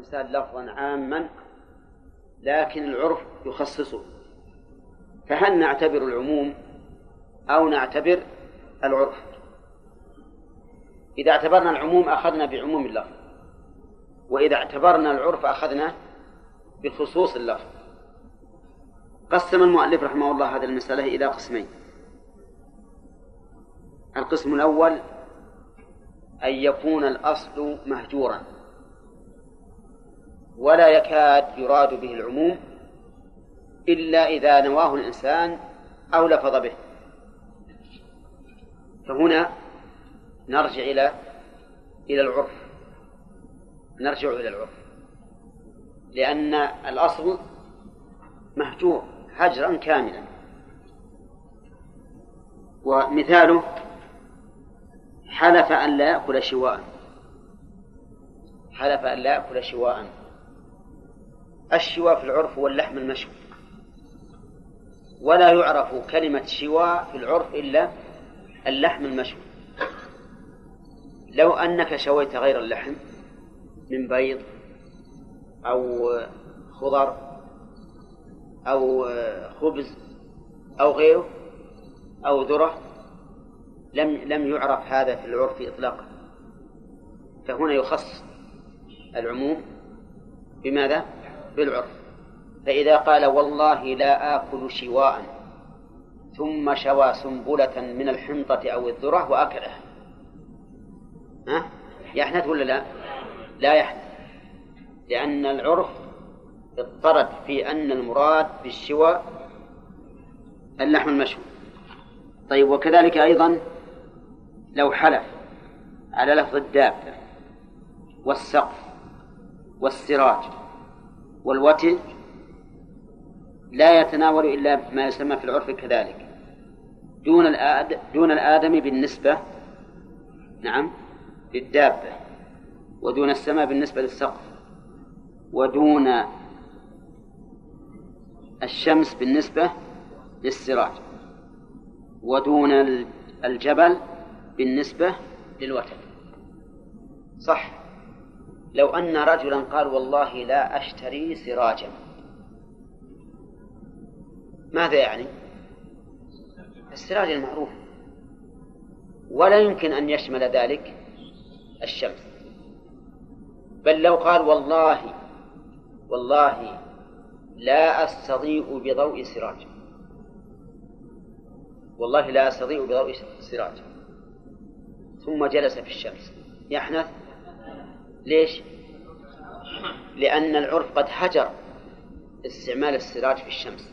الإنسان لفظا عاما لكن العرف يخصصه. فهل نعتبر العموم أو نعتبر العرف؟ إذا اعتبرنا العموم أخذنا بعموم اللفظ وإذا اعتبرنا العرف أخذنا بخصوص اللفظ. قسم المؤلف رحمه الله هذه المسألة إلى قسمين. القسم الأول أن يكون الأصل مهجورا. ولا يكاد يراد به العموم إلا إذا نواه الإنسان أو لفظ به. فهنا نرجع إلى إلى العرف. نرجع إلى العرف. لأن الأصل مهجور هجرا كاملا. ومثاله حلف أن لا يأكل شواء. حلف أن لا يأكل شواء. الشواء في العرف هو اللحم المشوي. ولا يعرف كلمة شواء في العرف إلا اللحم المشوي. لو أنك شويت غير اللحم من بيض أو خضر أو خبز أو غيره أو ذرة لم لم يعرف هذا في العرف إطلاقا. فهنا يخص العموم بماذا؟ بالعرف فإذا قال والله لا آكل شواء ثم شوى سنبلة من الحنطة أو الذرة وأكلها ها؟ يحنث ولا لا؟ لا يحنث لأن العرف اضطرد في أن المراد بالشواء اللحم المشوي طيب وكذلك أيضا لو حلف على لفظ الدابة والسقف والسراج والوتر لا يتناول إلا ما يسمى في العرف كذلك. دون الآد دون الآدم بالنسبة نعم للدابة ودون السماء بالنسبة للسقف ودون الشمس بالنسبة للسراج ودون الجبل بالنسبة للوتر. صح؟ لو أن رجلا قال والله لا أشتري سراجا. ماذا يعني؟ السراج المعروف. ولا يمكن أن يشمل ذلك الشمس. بل لو قال والله والله لا أستضيء بضوء سراج. والله لا أستضيء بضوء سراج. ثم جلس في الشمس. يحنث ليش؟ لأن العرف قد حجر استعمال السراج في الشمس.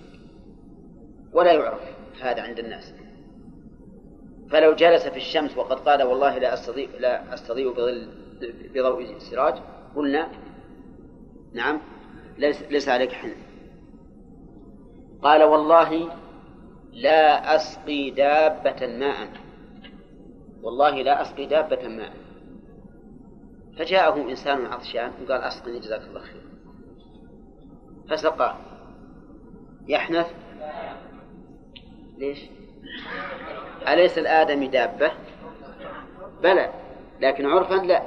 ولا يعرف هذا عند الناس. فلو جلس في الشمس وقد قال والله لا أستضيء لا أستضيء بظل بضوء السراج قلنا نعم ليس, ليس عليك حنث قال والله لا أسقي دابة ماء. والله لا أسقي دابة ماء. فجاءه إنسان عطشان وقال أسقني جزاك الله خير. فسقاه يحنث. ليش؟ أليس الآدمي دابة؟ بلى. لكن عرفا لا.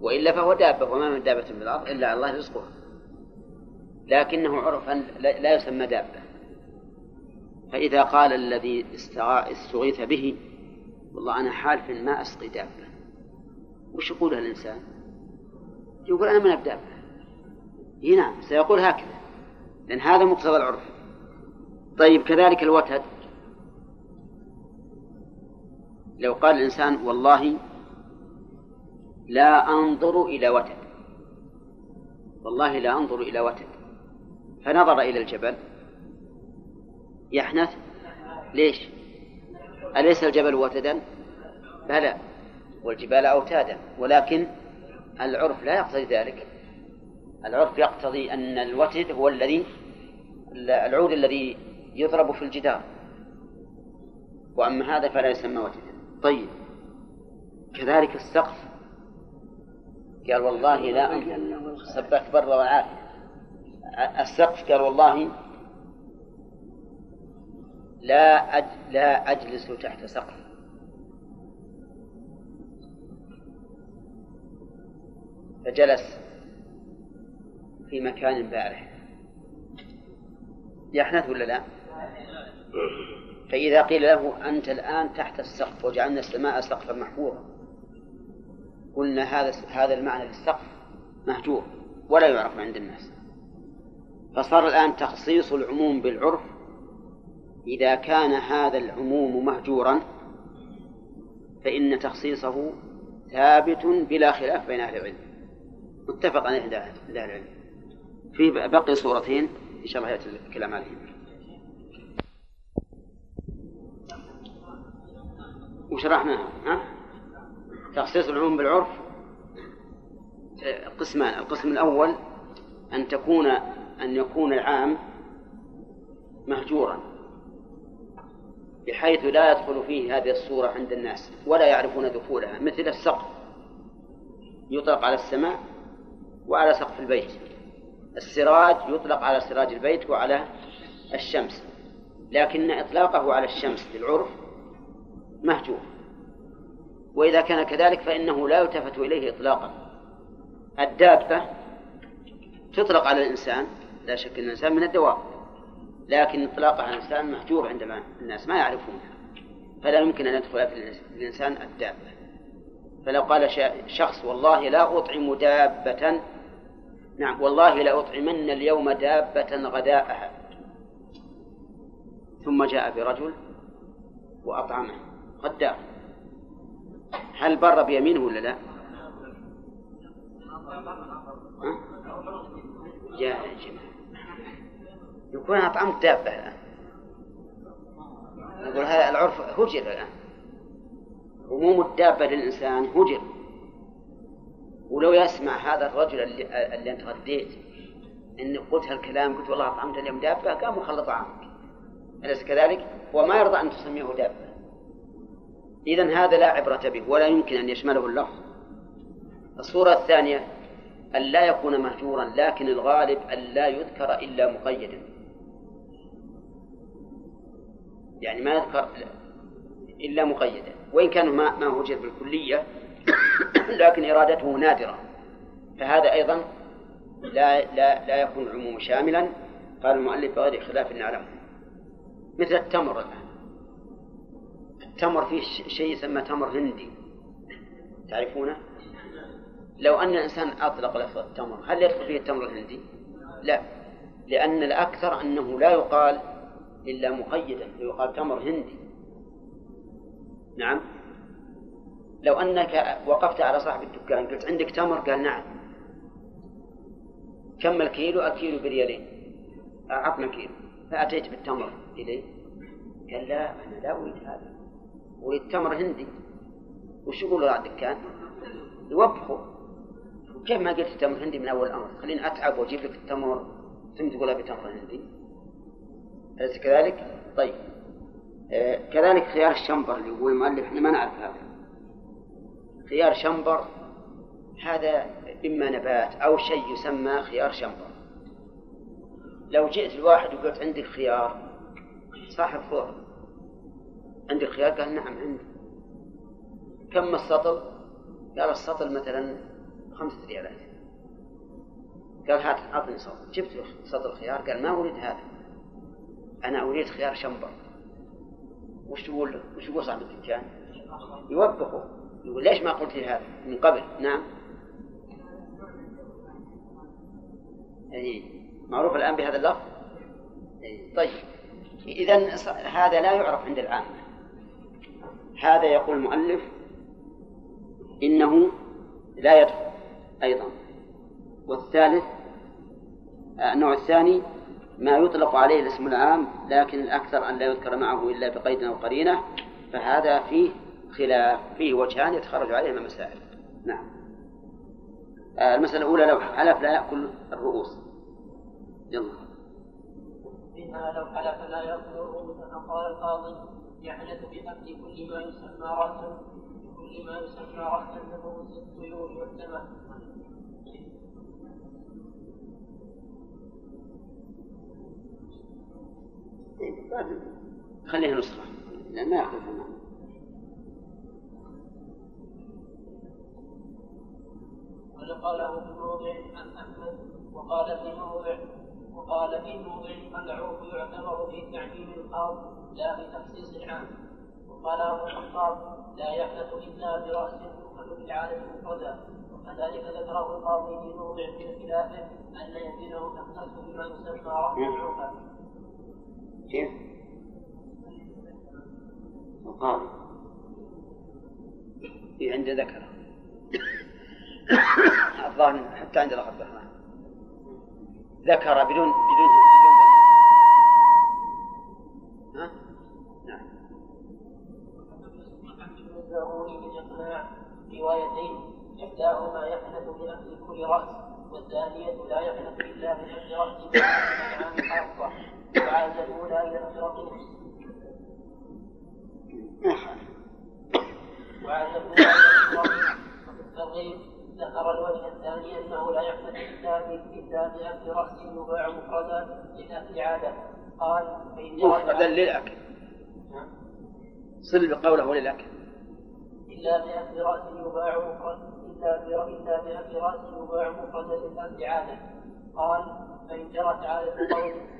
وإلا فهو دابة. وما من دابة في الأرض إلا الله رزقها. لكنه عرفا لا يسمى دابة. فإذا قال الذي استغيث به والله أنا حالف ما أسقي دابة. وش يقولها الإنسان؟ يقول أنا من الدابة نعم سيقول هكذا لأن هذا مقتضى العرف. طيب كذلك الوتد لو قال الإنسان والله لا أنظر إلى وتد والله لا أنظر إلى وتد فنظر إلى الجبل. يحنث. ليش؟ أليس الجبل وتدا بلى. والجبال أوتادا ولكن العرف لا يقتضي ذلك. العرف يقتضي أن الوتد هو الذي العود الذي يضرب في الجدار. وأما هذا فلا يسمى وتدا. طيب كذلك السقف. قال والله لا سبك بر والعافية السقف قال والله لا أج... لا أجلس تحت سقف. فجلس في مكان بارح يحنث ولا لا؟ فإذا قيل له أنت الآن تحت السقف وجعلنا السماء سقفا محفوظا قلنا هذا هذا المعنى للسقف مهجور ولا يعرف عند الناس. فصار الآن تخصيص العموم بالعرف إذا كان هذا العموم مهجورا فإن تخصيصه ثابت بلا خلاف بين أهل العلم. متفق عليه عند أهل العلم. في بقي صورتين إن شاء الله يأتي الكلام عليهم. وشرحناها ها؟ تخصيص العموم بالعرف. قسمان القسم الأول أن تكون أن يكون العام مهجورا بحيث لا يدخل فيه هذه الصورة عند الناس ولا يعرفون دخولها مثل السقف يطلق على السماء وعلى سقف البيت. السراج يطلق على سراج البيت وعلى الشمس لكن إطلاقه على الشمس للعرف مهجور. وإذا كان كذلك فإنه لا يلتفت إليه إطلاقا. الدابة تطلق على الإنسان لا شك أن الإنسان من الدواب لكن إطلاقها على الإنسان مهجور عند الناس ما يعرفونها. فلا يمكن أن يدخل في الإنسان الدابة. فلو قال شخص والله لا أطعم دابة نعم والله لأطعمن اليوم دابة غداءها. ثم جاء برجل وأطعمه. غداه هل بر بيمينه ولا لا؟ يا جماعة يكون أطعمت دابة الآن. نقول هذا العرف هجر الآن. عموم الدابة للإنسان هجر. ولو يسمع هذا الرجل اللي, اللي أنت غديت إن قلت هالكلام قلت والله أطعمت اليوم دابة قام وخلط طعامك أليس كذلك؟ وما يرضى أن تسميه دابة. إذا هذا لا عبرة به ولا يمكن أن يشمله اللفظ. الصورة الثانية أن لا يكون مهجورا لكن الغالب أن لا يذكر إلا مقيدا. يعني ما يذكر إلا مقيدا وإن كان ما ما هجر بالكلية لكن إرادته نادرة. فهذا أيضا لا لا لا يكون العموم شاملا. قال المؤلف بغير خلاف نعلمه مثل التمر الآن. التمر فيه شيء يسمى تمر هندي. تعرفونه؟ لو أن الإنسان أطلق لفظ التمر هل يدخل فيه التمر الهندي؟ لا. لأن الأكثر أنه لا يقال إلا مقيدا يقال تمر هندي. نعم. لو أنك وقفت على صاحب الدكان قلت عندك تمر؟ قال نعم. كم الكيلو؟ الكيلو بريالين. أعطنا كيلو. فأتيت بالتمر. إليه قال لا أنا لا أريد هذا. أريد تمر هندي. وش يقولوا على الدكان؟ يوبخوا. كيف ما قلت تمر هندي من أول الأمر؟ خليني أتعب وأجيب لك التمر. ثم تقولها بتمر هندي. أليس كذلك؟ طيب. كذلك خيار الشمبر اللي هو المؤلف إحنا ما نعرف هذا. خيار شمبر هذا إما نبات أو شيء يسمى خيار شمبر. لو جئت الواحد وقلت عندك خيار صاحب فور عندك خيار؟ قال نعم عندي. كم السطل قال السطل مثلا خمسة ريالات. قال هات أعطني سطل. جبت سطل خيار؟ قال ما أريد هذا. أنا أريد خيار شمبر. وش تقول له؟ وش يقول صاحب الدكان؟ يوبخه يقول ليش ما قلت لي هذا من قبل؟ نعم أي معروف الآن بهذا اللفظ؟ أي طيب إذا هذا لا يعرف عند العامة هذا يقول المؤلف إنه لا يدخل أيضا والثالث النوع الثاني ما يطلق عليه الاسم العام لكن الأكثر أن لا يذكر معه إلا بقيد أو قرينة فهذا فيه خلاف فيه وجهان يتخرج عليهما المسائل نعم. المسألة الأولى لو حلف لا يأكل الرؤوس؟ يلا. منها لو حلف لا يأكل الرؤوس فقال القاضي يحلف بأكل كل ما يسمى رأسا كل ما يسمى رأسا من رؤوس الطيور والسماء خليها نسخة. لأن ما المعنى نقله في موضع عن أحمد وقال في موضع وقال في موضع المعروف يعتبر في تعميم الخاص لا في تخصيص العام. وقال أبو الخطاب لا يحدث إلا برأس يدخل في العالم مفردا. وكذلك ذكره القاضي في موضع من خلافه أن يمينه تختص بما يسمى العرفا. كيف؟ القاضي في عند ذكره الظاهر حتى عند عبد الرحمن. ذكر بدون بدون بدون ها؟ نعم. روايتين إحداهما يحنث بأكل كل رأس والثانية لا يحنث رأس من حافظة وعاد الأولى إلى وعاد الأولى إلى ذكر الوجه الثاني انه لا يحمد الا الا باكل راس يباع مفردا لاكل عاده قال مفردا للاكل صل بقوله للاكل الا باكل راس يباع مفردا الا باكل راس يباع مفردا للاكل عاده قال فإن جرت عاده قوم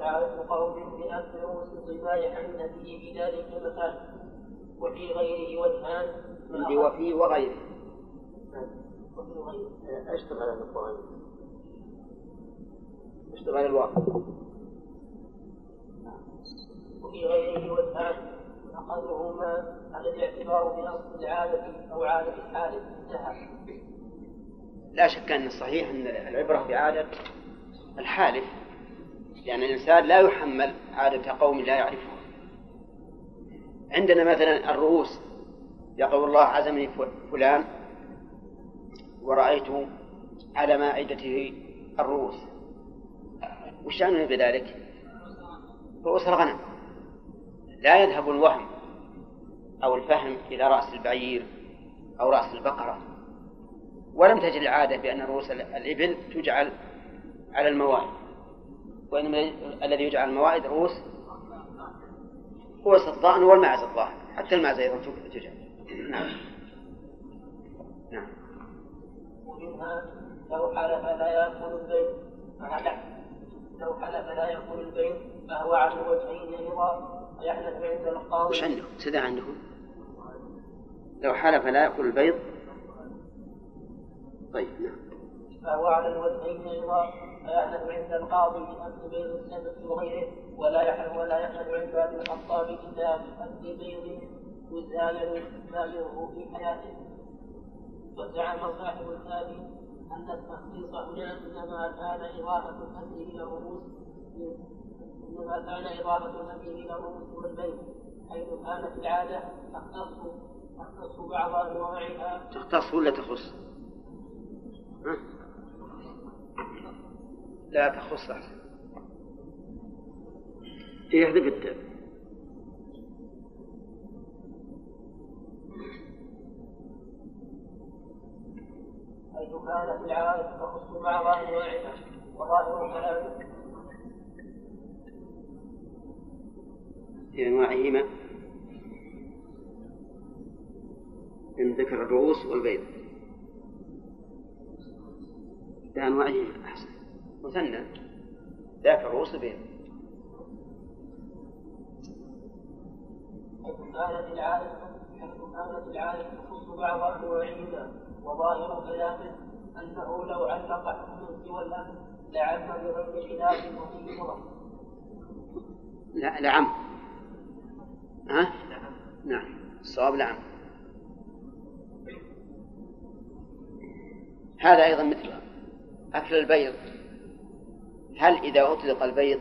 عادة قوم بأكل رؤوس الضباء حمد به في ذلك المكان وفي غيره وجهان. وفي وغيره. أشتغل على أشتغل الواو وفي غيره وجهان. أقلهما على الاعتبار بأصل العادة أو عادة الحادث انتهى. لا شك أن الصحيح أن العبرة بعادة الحالف لأن الإنسان لا يحمل عادة قوم لا يعرفها عندنا مثلا الرؤوس يقول الله عزمني فلان ورأيت على مائدته الرؤوس. وش شأنه بذلك؟ رؤوس الغنم. لا يذهب الوهم أو الفهم إلى رأس البعير أو رأس البقرة. ولم تجد العادة بأن رؤوس الإبل تجعل على الموائد وإنما الذي يجعل الموائد رؤوس رؤوس الضأن والمعز الظاهر حتى المعز أيضا تجعل. نعم. نعم. ومنها لو حلف لا يأكل البيت لو حلف لا يأكل البيت فهو على الوجهين أيضا ويحلف عند القاضي. وش عندهم؟ سدى عندهم؟ لو حلف لا يأكل البيض طيب نعم. فهو على الوجهين أيضا فيحلف عند القاضي بأكل بيض السبت وغيره ولا يحلف ولا يحلف عند أبي الخطاب إلا بأكل بيض يزايد زايره في حياته. وزعم صاحب الثاني أن التخصيص هنا إنما كان إضافة الأكل إلى الرؤوس إنما كان إضافة الأكل إلى الرؤوس والبيت حيث كانت العادة تختص تختص بعض أنواعها. تختص ولا تخص؟ لا تخص. أحسن يحذف التاء حيث كانت العادة تخص بعض أنواعها وظاهر كلامه في أنواعهما إن ذكر الرؤوس والبيض. بأنواعهما أحسن. مثنى ذاك الرؤوس العادة حيث كانت العادة تخص بعض وظاهر كلامه أنه لو علق حكما سوى الأمر لعم بغير خلاف نظر. لا لعم. ها؟ نعم. الصواب لعم. هذا أيضا مثل أكل البيض. هل إذا أطلق البيض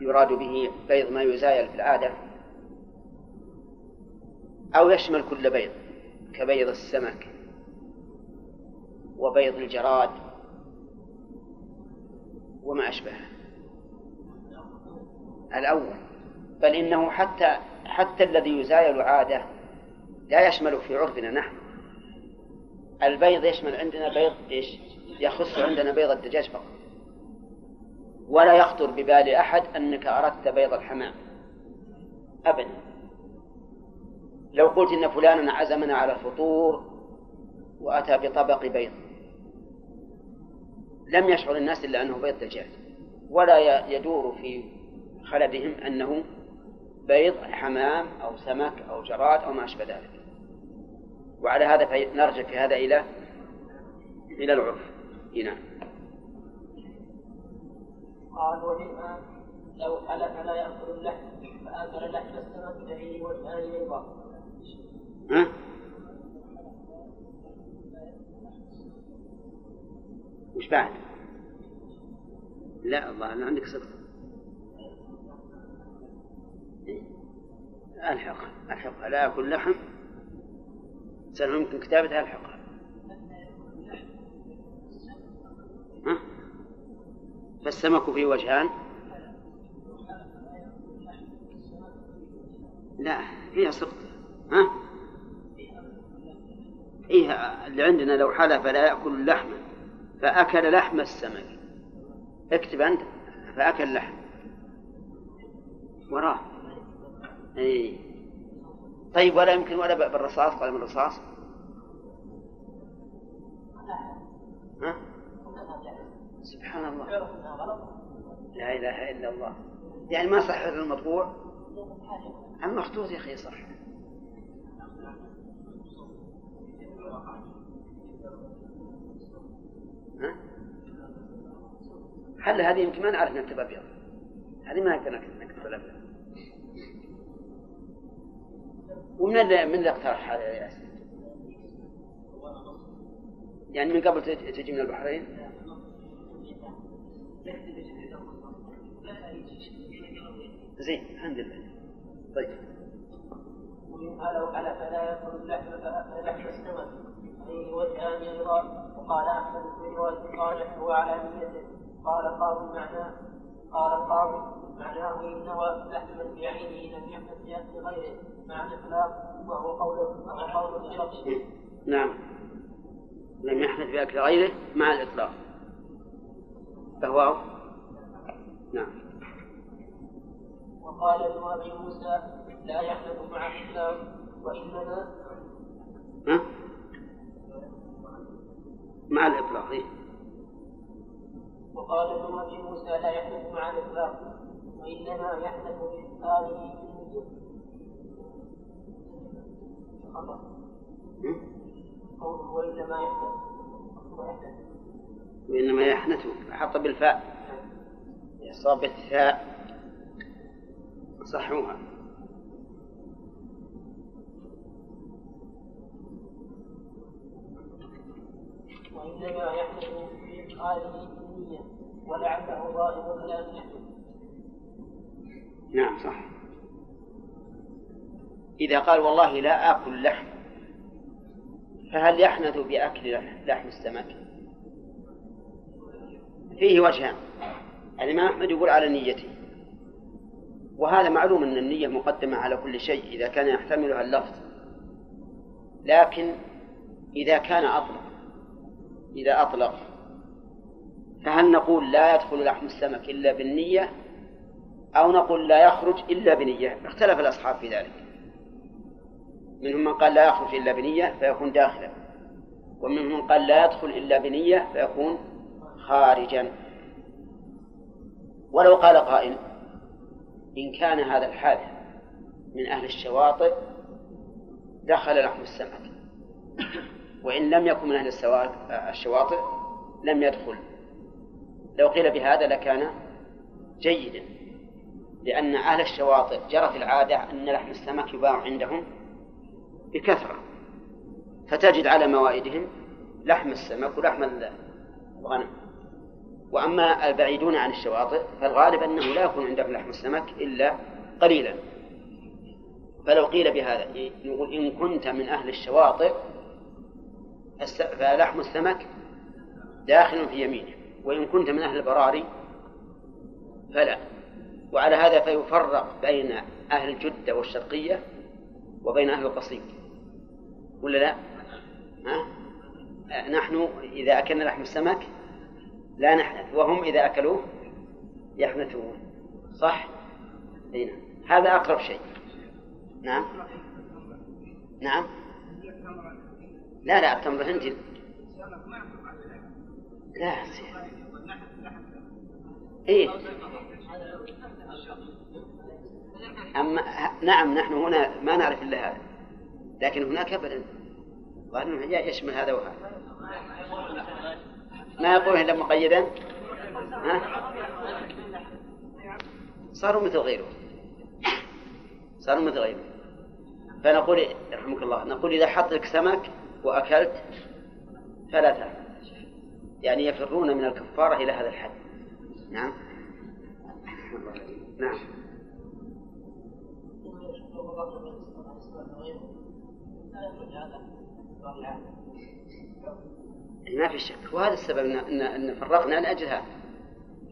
يراد به بيض ما يزايل في العادة؟ أو يشمل كل بيض كبيض السمك وبيض الجراد وما أشبهه؟ الأول. بل إنه حتى حتى الذي يزايل عادة لا يشمل في عرفنا نحن. البيض يشمل عندنا بيض إيش؟ يخص عندنا بيض الدجاج فقط. ولا يخطر ببال أحد أنك أردت بيض الحمام. أبدا. لو قلت إن فلانا عزمنا على الفطور وأتى بطبق بيض. لم يشعر الناس إلا أنه بيض دجاج. ولا يدور في خلدهم أنه بيض حمام أو سمك أو جراد أو ما أشبه ذلك. وعلى هذا نرجع في هذا إلى إلى العرف. نعم. قال ومنها لو حلف لا يأكل اللحم فآكل لحم السمك ففيه وجهان أيضا. ها؟ وش بعد؟ لا الله أنا عندك صدق ألحق ألحق. لا أكل لحم سأل ممكن كتابتها ألحقها ها؟ فالسمك فيه وجهان؟ لا فيها سقط. ها؟ فيها اللي عندنا لو حلف لا يأكل اللحم فأكل لحم السمك. اكتب أنت فأكل لحم. وراه. إي. طيب ولا يمكن ولا بالرصاص؟ قلم الرصاص. ها؟ سبحان الله. لا إله إلا الله. يعني ما صح المطبوع؟ المخطوط يا أخي صح. ها؟ حل هذه يمكن؟ ما نعرف نكتب ابيض هذه ما نقدر نكتب الابيض ومن اللي من اللي اقترح هذا يا ياسين؟ يعني من قبل تجي من البحرين؟ زين الحمد لله. طيب. ومنها لو حلف لا يأكل اللحم فأكل لحم السمك فيه وجهان أيضا وقال أحمد في رواية صالح هو على نيته قال القاضي معناه قال القاضي معناه إن نوى لحما بعينه لم بأكل غيره مع الإطلاق. وهو قول وهو قول الشرع نعم. لم يحدث بأكل غيره مع الإطلاق. فهو نعم. وقال ابن ابي موسى لا يحلف مع الاسلام وإنما ها؟ مع الإطلاق إيه؟ وقال ابن ابي موسى لا يحلف مع الإطلاق وإنما يحلف بإثقاله خطأ قوله وإنما يحلف. وإنما يحنث حط بالفاء. صاب بالثاء. صحوها. وإنما يحلف بإثقاله بالنية ولعله ظاهر كلام نعم صح. إذا قال والله لا آكل لحم فهل يحنث بأكل لحم السمك؟ فيه وجهان الإمام أحمد يقول على نيته. وهذا معلوم أن النية مقدمة على كل شيء إذا كان يحتملها اللفظ. لكن إذا كان أطلق إذا أطلق فهل نقول لا يدخل لحم السمك إلا بالنية؟ أو نقول لا يخرج إلا بنية؟ اختلف الأصحاب في ذلك. منهم من قال لا يخرج إلا بنية فيكون داخلا. ومنهم من قال لا يدخل إلا بنية فيكون خارجا. ولو قال قائل إن كان هذا الحادث من أهل الشواطئ دخل لحم السمك. وإن لم يكن من أهل الشواطئ لم يدخل. لو قيل بهذا لكان جيدا لأن أهل الشواطئ جرت العادة أن لحم السمك يباع عندهم بكثرة. فتجد على موائدهم لحم السمك ولحم الغنم. وأما البعيدون عن الشواطئ فالغالب أنه لا يكون عندهم لحم السمك إلا قليلا فلو قيل بهذا نقول إن كنت من أهل الشواطئ فلحم السمك داخل في يمينه وإن كنت من أهل البراري فلا وعلى هذا فيفرق بين أهل الجدة والشرقية وبين أهل القصيم ولا لا؟ ها؟ نحن إذا أكلنا لحم السمك لا نحنث وهم إذا أكلوه يحنثون. صح؟ هنا. نعم. هذا أقرب شيء. نعم. نعم. لا لا التمر هندي لا إيه أما نعم نحن هنا ما نعرف إلا هذا. لكن هناك أبدا. ظاهر يشمل هذا وهذا. ما يقول إلا مقيدا ها؟ صاروا مثل غيره. صاروا مثل غيره. فنقول رحمك الله نقول إذا حط لك سمك وأكلت فلا تأكل يعني يفرون من الكفارة إلى هذا الحد. نعم. نعم. ما في شك. وهذا السبب ان ان, فرقنا لأجل هذا.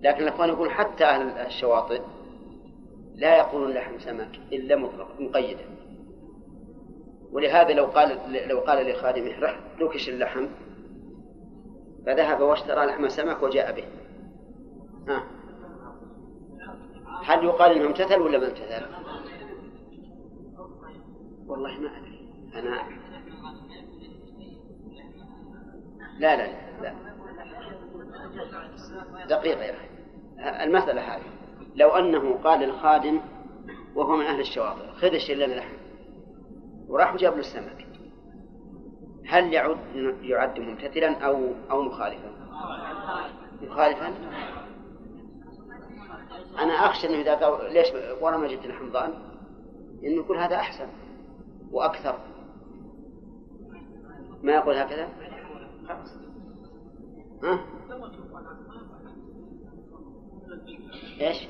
لكن الإخوان يقول حتى أهل الشواطئ لا يقولون لحم سمك إلا مطلق مقيدا ولهذا لو قال لو قال لخادمه رح نكش اللحم. فذهب واشترى لحم سمك وجاء به. ها. هل يقال إنه امتثل ولا ما امتثل؟ والله ما أدري. أنا لا لا لا دقيقة يا أخي المسألة هذه لو أنه قال للخادم وهو من أهل الشواطئ خذ الشيء لنا لحم وراح وجاب له السمك هل يعد يعد ممتثلا أو أو مخالفا؟ مخالفا؟ أنا أخشى أنه إذا قال ليش ورا ما جبت لحم ضان؟ إنه يقول هذا أحسن وأكثر ما يقول هكذا؟ ها؟ إيش؟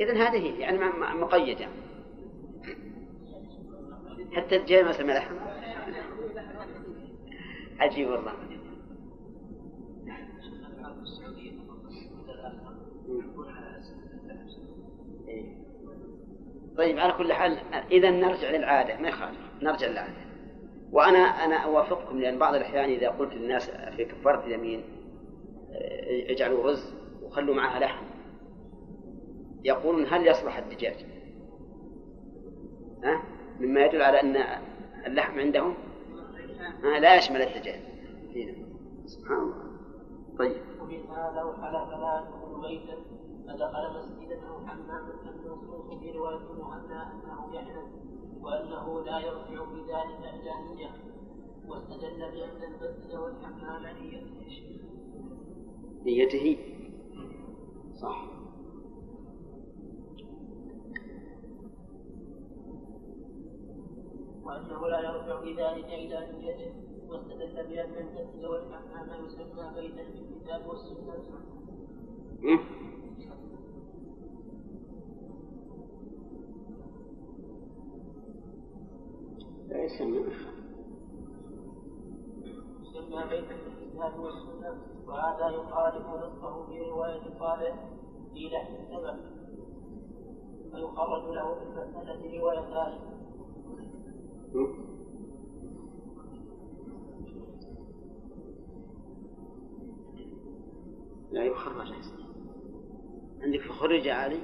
إذن هذه يعني مقيدة حتى الجاي ما سمع لحم عجيب والله طيب على كل حال إذا نرجع للعادة ما يخالف نرجع للعادة وأنا أنا أوافقكم لأن بعض الأحيان إذا قلت للناس في كفارة اليمين آه، اجعلوا رز وخلوا معها لحم يقولون هل يصلح الدجاج؟ ها؟ مما يدل على أن اللحم عندهم ها لا يشمل الدجاج. سبحان الله طيب فدخل مسجدا أو حماما فالمنصوص في رواية المعنى أنه يحلف وأنه لا يرجع بذلك إلى نية واستدل بأن المسجد والحمام نيته نيته؟ صح. وأنه لا يرجع بذلك إلى نيته واستدل بأن المسجد والحمام يسمى بيتا في الكتاب والسنة لا يسمى يسمى بيتا في الكتاب والسنة وهذا يخالف نصه في رواية صالح في لحم السبب فيخرج له في المسألة روايتان لا يخرج. عندك فخرج علي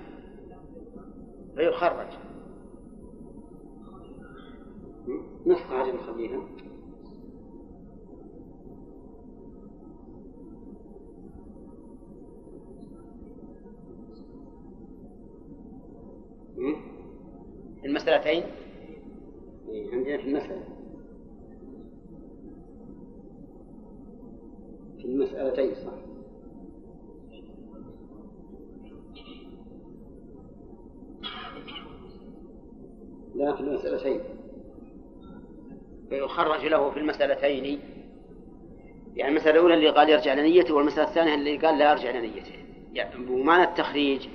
فيخرج نسخ علي نخليها المسألتين؟ إيه، عندنا في المسألة. في المسألتين صح. لا في المسألتين. فيخرج له في المسألتين. يعني المسألة الأولى اللي قال يرجع لنيته والمسألة الثانية اللي قال لا يرجع لنيته يعني ومعنى التخريج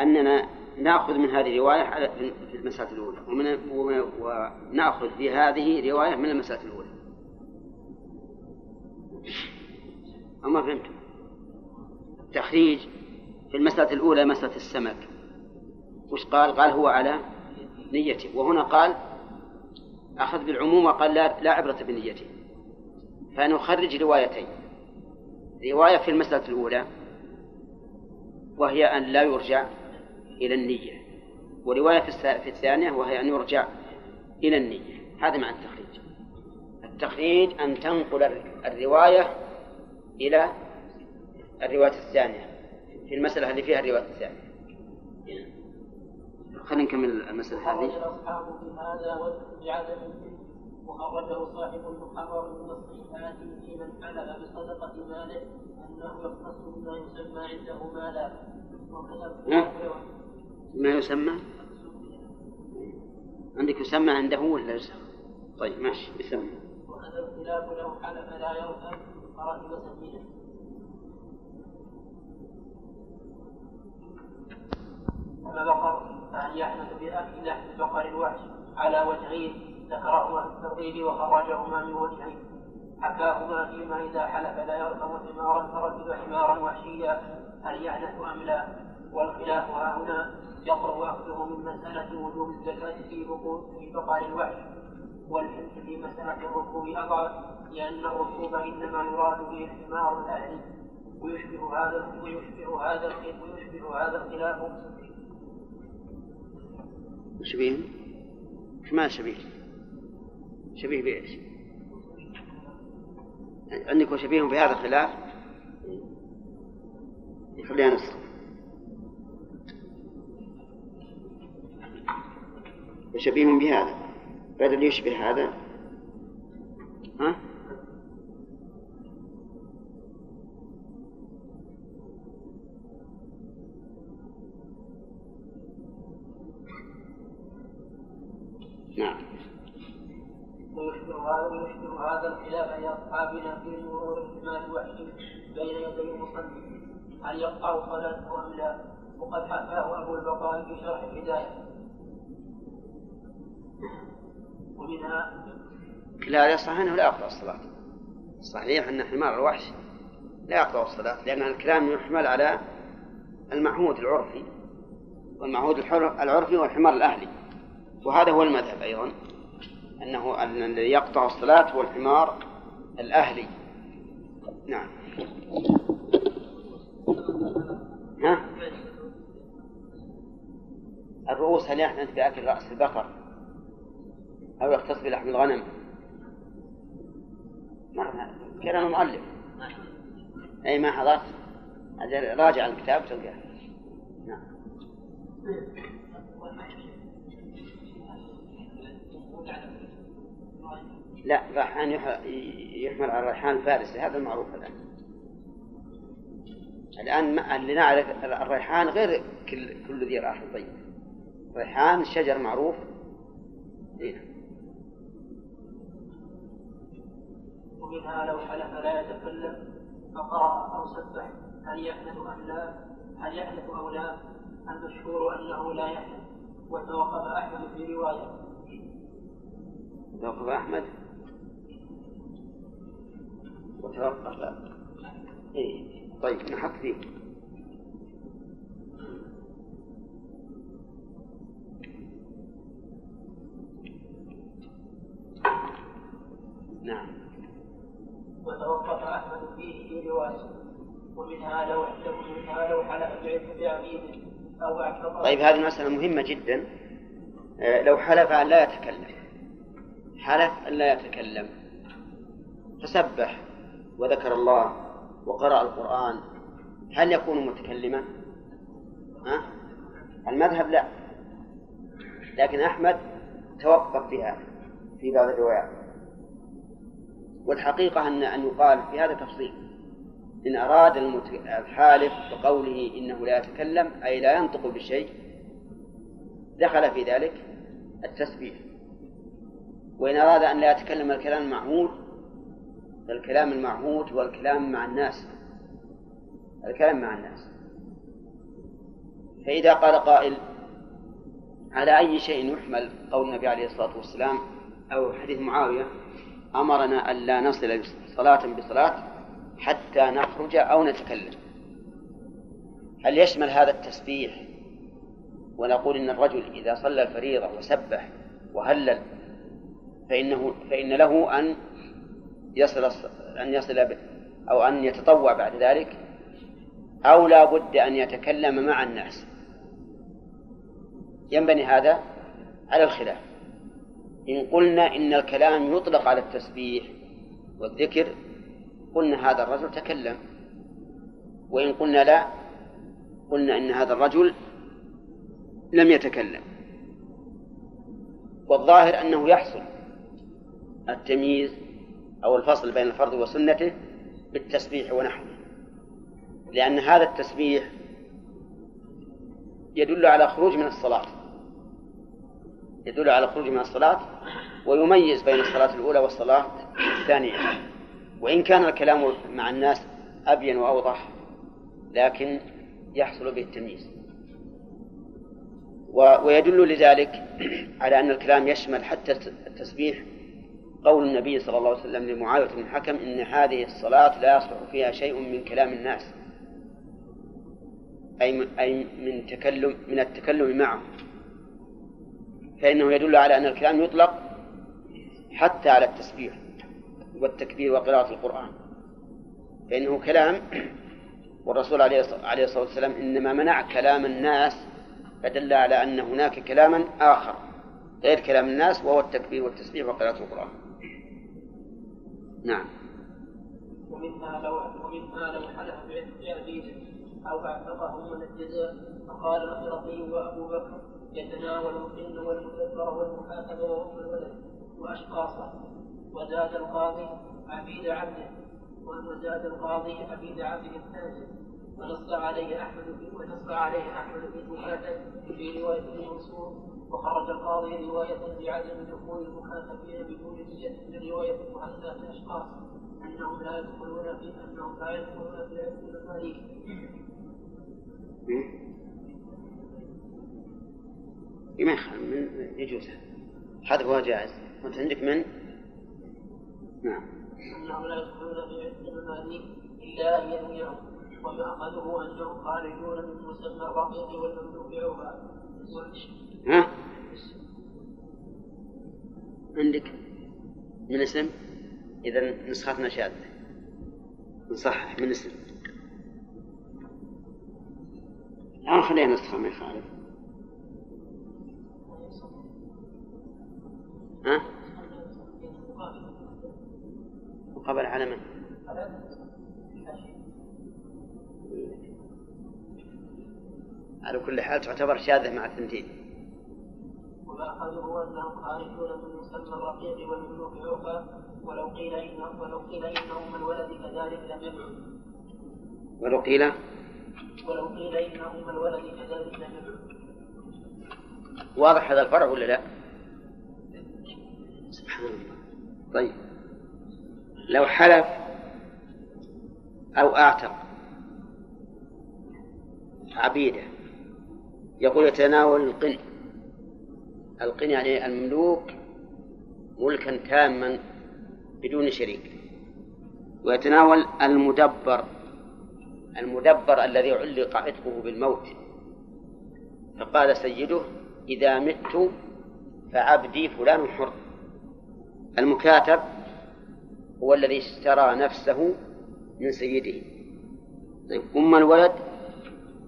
أننا نأخذ من هذه الرواية في المسألة الأولى ومن ونأخذ في هذه رواية من المسألة الأولى. أما فهمتم التخريج في المسألة الأولى مسألة السمك. وش قال؟ قال هو على نيته. وهنا قال أخذ بالعموم وقال لا, لا عبرة بنيته. فنخرج روايتين. رواية في المسألة الأولى وهي أن لا يرجع إلى النية. ورواية في الثانية وهي أن يرجع إلى النية. هذا معنى التخريج. التخريج أن تنقل الرواية إلى الرواية الثانية. في المسألة اللي فيها الرواية الثانية. خلينا نكمل المسألة هذه. أصحاب في هذا بعدم وخرجه صاحب المحرر من الصحيحات في من حلف بصدقة ماله أنه يختص بما يسمى عنده مالا ما يسمى؟ عندك يسمى عنده ولا يسمى؟ طيب ماشي يسمى وهذا الخلاف لو حلف لا يرهب فرهب سبيله وما بقر أن يحمل بأكل لحم بقر الوحش على وجهين ذكرهما في الترغيب وخرجهما من وجهين حكاهما فيما إذا حلف لا يركب حمارا فركب حمارا وحشيا. هل يحدث أم لا؟ والخلاف ها هنا يقرب أخذه من مسألة وجوب الزكاة في في بقر الوحش والحنث في مسألة الركوب أضعف لأن الركوب إنما يراد به الحمار الأهلي ويشبه هذا ويشبه هذا ويشبه هذا الخلاف شبيه؟ ما شبيه؟ شبيه بإيش عندك وشبيه بهذا الخلاف؟ خليها نص. وشبيه بهذا. بدل يشبه هذا؟ ها؟ نعم. ويشبه هذا الخلاف لاصحابنا في مرور الحمار الوحشي بين يدي المصلي. هل يقطع صلاته ام لا وقد حكاه أبو البقاء في شرح الهداية. ومنها هذا صحيح أنه لا يقطع الصلاة. صحيح أن حمار الوحش لا يقطع الصلاة لأن الكلام يحمل على المعهود العرفي والمعهود العرفي والحمار الأهلي. وهذا هو المذهب أيضا أنه أن الذي يقطع الصلاة هو الحمار الأهلي. نعم. ها؟ الرؤوس هل يحدث بأكل رأس البقر؟ أو يختص بلحم الغنم؟ ما كلام المؤلف. أي ما حضرت؟ راجع الكتاب تلقاه. نعم. لا الريحان يحمل على الريحان الفارسي هذا المعروف الآن الآن اللي نعرف الريحان غير كل كل ذي رائحة طيب الريحان شجر معروف إيه. ومنها لو حلف لا يتكلم فقرأ أو سبح هل يحدث أم لا؟ هل يحدث أو لا؟ المشهور أنه لا يحدث وتوقف أحمد في رواية توقف أحمد. وتوقف إيه. طيب نحط فيه. نعم. وتوقف أحمد فيه في رواية. ومنها لو منها لو حلف بعبيده أو طيب هذه المسألة مهمة جدا. آه، لو حلف أن لا يتكلم. حلف أن لا يتكلم. فسبح وذكر الله وقرأ القرآن. هل يكون متكلما؟ ها؟ المذهب لا. لكن أحمد توقف فيها في بعض الروايات. والحقيقة أن أن يقال في هذا تفصيل إن أراد الحالف بقوله إنه لا يتكلم أي لا ينطق بشيء دخل في ذلك التسبيح. وإن أراد أن لا يتكلم الكلام المعمول الكلام المعهود هو الكلام مع الناس. الكلام مع الناس. فإذا قال قائل على أي شيء يحمل قول النبي عليه الصلاة والسلام أو حديث معاوية أمرنا ألا نصل صلاة بصلاة حتى نخرج أو نتكلم؟ هل يشمل هذا التسبيح ونقول إن الرجل إذا صلى الفريضة وسبح وهلل فإنه فإن له أن يصل أن يصل أو أن يتطوع بعد ذلك أو لا بد أن يتكلم مع الناس. ينبني هذا على الخلاف. إن قلنا إن الكلام يطلق على التسبيح والذكر قلنا هذا الرجل تكلم. وإن قلنا لا قلنا إن هذا الرجل لم يتكلم. والظاهر أنه يحصل. التمييز أو الفصل بين الفرض وسنته بالتسبيح ونحوه. لأن هذا التسبيح يدل على خروج من الصلاة. يدل على خروج من الصلاة ويميز بين الصلاة الأولى والصلاة الثانية. وإن كان الكلام مع الناس أبين وأوضح لكن يحصل به التمييز. ويدل لذلك على أن الكلام يشمل حتى التسبيح قول النبي صلى الله عليه وسلم لمعاوية بن الحكم إن هذه الصلاة لا يصلح فيها شيء من كلام الناس. أي أي من تكلم من التكلم معه. فإنه يدل على أن الكلام يطلق حتى على التسبيح والتكبير وقراءة القرآن. فإنه كلام والرسول عليه الصلاة والسلام إنما منع كلام الناس فدل على أن هناك كلاما آخر غير كلام الناس وهو التكبير والتسبيح وقراءة القرآن. نعم. ومما لو ومما لو حلف أو أعتقه من الجزاء فقال الخرقي وأبو بكر يتناول القن والمدبر والمحاسبة وأم الولد وأشخاصه وزاد القاضي عبيد عبده وزاد القاضي عبيد عبده التاجر ونص عليه أحمد في ونص عليه في المكاتب في رواية المنصور. وخرج القاضي رواية بعدم دخول المكاتبين بدون نية من رواية مؤنثة أشخاص. أنهم لا يدخلون في أنهم لا يدخلون في العلم المالك ما من يجوز. حذفها جائز. وأنت عندك من؟ نعم. أنهم لا يدخلون في علم المالك إلا ان ينويهم ومأخذه أنهم خارجون من مسمى الرقيق والمملوك عوفا ها؟ عندك من اسم؟ إذا نسختنا شاذة نصحح من اسم الآن خلينا نسخة ما يخالف ها؟ مقابل على من؟ على كل حال تعتبر شاذة مع الثنتين ومأخذه أنهم خارجون من مسمى الرقيق والملوك عرفا ولو قيل إنهم ولو قيل إنهم من ولد كذلك لم يدعوا ولو قيل؟ ولو قيل إنهم من ولد كذلك لم يدعوا واضح هذا الفرع ولا لا؟ سبحان الله. طيب. لو حلف أو أعتق عبيده يقول يتناول القن القن يعني المملوك ملكا تاما بدون شريك. ويتناول المدبر المدبر الذي علق عتقه بالموت. فقال سيده إذا مت فعبدي فلان حر. المكاتب هو الذي اشترى نفسه من سيده. طيب أم الولد؟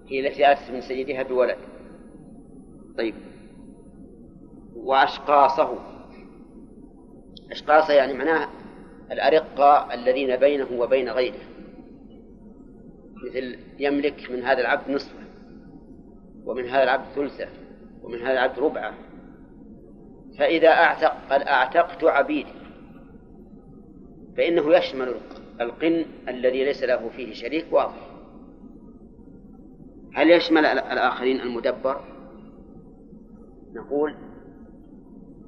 هي التي أتت من سيدها بولد. طيب وأشقاصه. أشقاصه يعني معناه الأرقة الذين بينه وبين غيره. مثل يملك من هذا العبد نصفه ومن هذا العبد ثلثه ومن هذا العبد ربعه. فإذا أعتق قد أعتقت عبيدي فإنه يشمل القن الذي ليس له فيه شريك واضح. هل يشمل الآخرين المدبر؟ نقول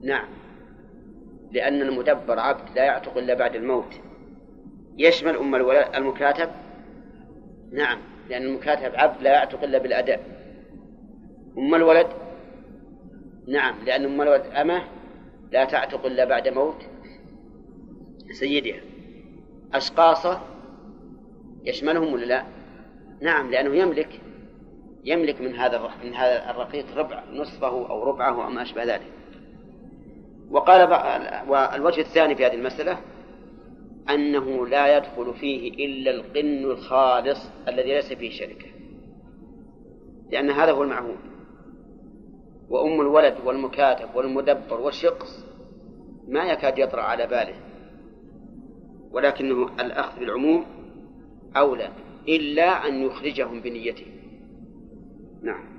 نعم. لأن المدبر عبد لا يعتق إلا بعد الموت. يشمل أم الولد المكاتب؟ نعم. لأن المكاتب عبد لا يعتق إلا بالأداء. أم الولد؟ نعم. لأن أم الولد أمة لا تعتق إلا بعد موت. سيدها. أشقاصة يشملهم ولا لا؟ نعم. لأنه يملك يملك من هذا من هذا الرقيق ربع نصفه أو ربعه أو ما أشبه ذلك. وقال والوجه الثاني في هذه المسألة أنه لا يدخل فيه إلا القن الخالص الذي ليس فيه شركة. لأن هذا هو المعهود. وأم الولد والمكاتب والمدبر والشقص ما يكاد يطرأ على باله. ولكنه الأخذ بالعموم أولى إلا أن يخرجهم بنيته. نعم.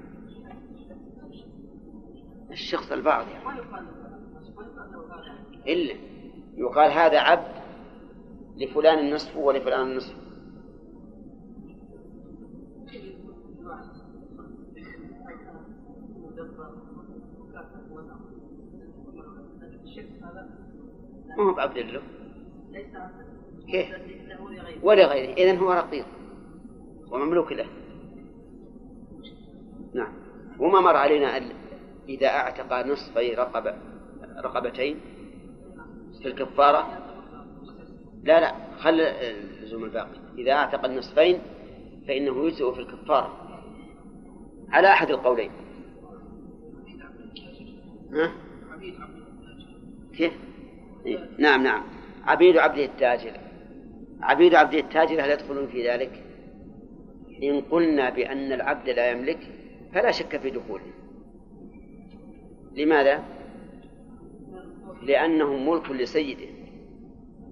الشخص البعض يعني. إلا يقال هذا عبد لفلان النصف ولفلان النصف. ما هو بعبد له. كيف؟ ولغيره إذن هو رقيق ومملوك له. نعم. وما مر علينا إذا أعتق نصفي رقبة. رقبتين في الكفارة لا لا خل لزوم الباقي إذا أعتق النصفين فإنه يجزئ في الكفارة على أحد القولين ها؟ كيف؟ نعم نعم عبيد عبده التاجر عبيد عبده التاجر هل يدخلون في ذلك؟ إن قلنا بأن العبد لا يملك فلا شك في دخوله لماذا؟ لأنه ملك لسيده.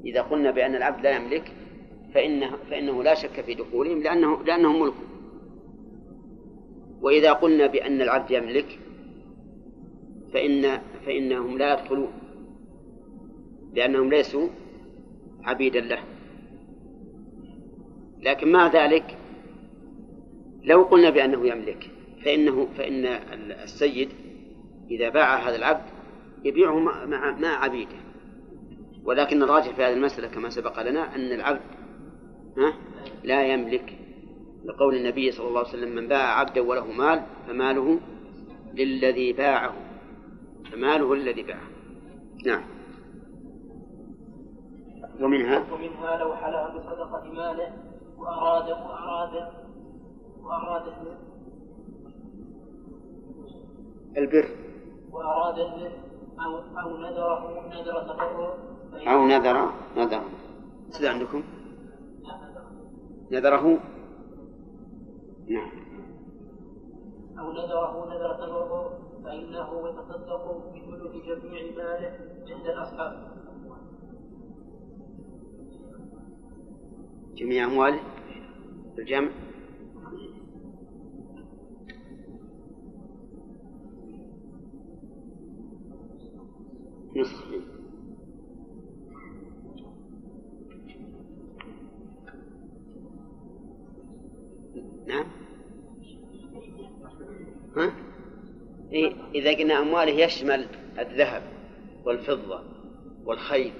إذا قلنا بأن العبد لا يملك فإنه, فإنه لا شك في دخولهم لأنه لأنه ملك. وإذا قلنا بأن العبد يملك فإن فإنهم لا يدخلون لأنهم ليسوا عبيدا له. لكن مع ذلك لو قلنا بأنه يملك فإنه فإن السيد إذا باع هذا العبد يبيعه مع مع عبيده. ولكن الراجح في هذه المسألة كما سبق لنا أن العبد ها لا يملك لقول النبي صلى الله عليه وسلم من باع عبدا وله مال فماله للذي باعه. فماله للذي باعه. نعم. ومنها؟ ومنها لو حلف بصدقة ماله وأراد وأراد وأراد البر. وأراد البر أو أو نذره نذر تبرع أو نذر نذر. سيد عندكم؟ نذره. نعم. أو نذره نذر تبرع فإنه يتصدق بثلث جميع ماله عند الأصحاب. جميع أمواله الجمع. نصف نعم ها؟ إيه إذا قلنا أمواله يشمل الذهب والفضة والخيل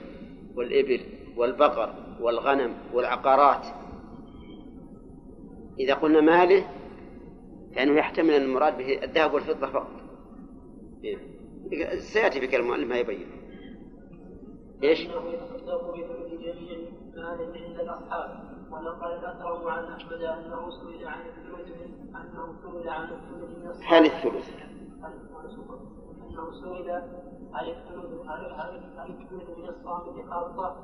والإبل والبقر والغنم والعقارات إذا قلنا ماله فإنه يحتمل المراد به الذهب والفضة فقط إيه. سيأتي كلام المؤلف ما يبين. الصالح هل الثلث؟ انه سئل الثلث الثلث من الصامت خاصه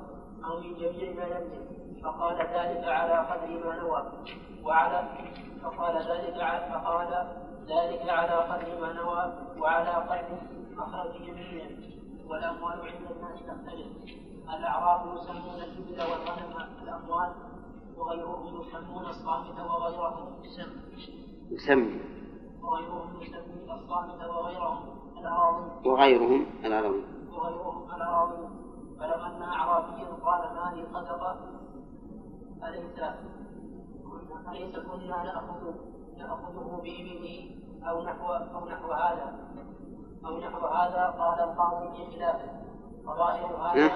أو من جميع ما يملك فقال ذلك على قدر ما نوى وعلى فقال ذلك فقال ذلك على قدر ما نوى. وعلى قدر مخرج جميع والأموال عند الناس تختلف. الأعراب يسمون الإبل والغنم الأموال وغيرهم يسمون الصامت وغيرهم يسمي. وغيرهم يسمي الصامت وغيرهم الأراضي. وغيرهم الأراضي. وغيرهم الأراضي. فلو أن أعرابيا قال مالي صدقة أليس أليس كنا نأخذ نأخذه بإبله أو نحو أو نحو هذا؟ أو نحو هذا قال القاضي في خلافه. وظاهر هذا.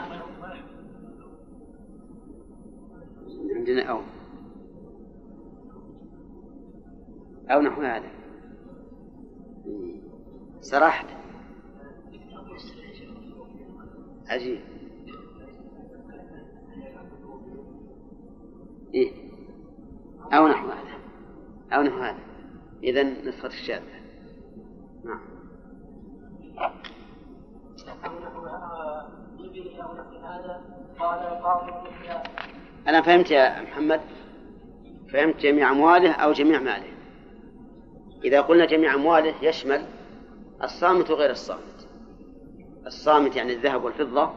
عندنا أو. أو نحو هذا. صراحة عجيب. إيه. أو نحو هذا. أو نحو هذا. إذا نسخة الشاذة. نعم أو نحو أو نحو هذا قال القاضي أنا فهمت يا محمد؟ فهمت جميع أمواله أو جميع ماله؟ إذا قلنا جميع أمواله يشمل الصامت وغير الصامت. الصامت يعني الذهب والفضة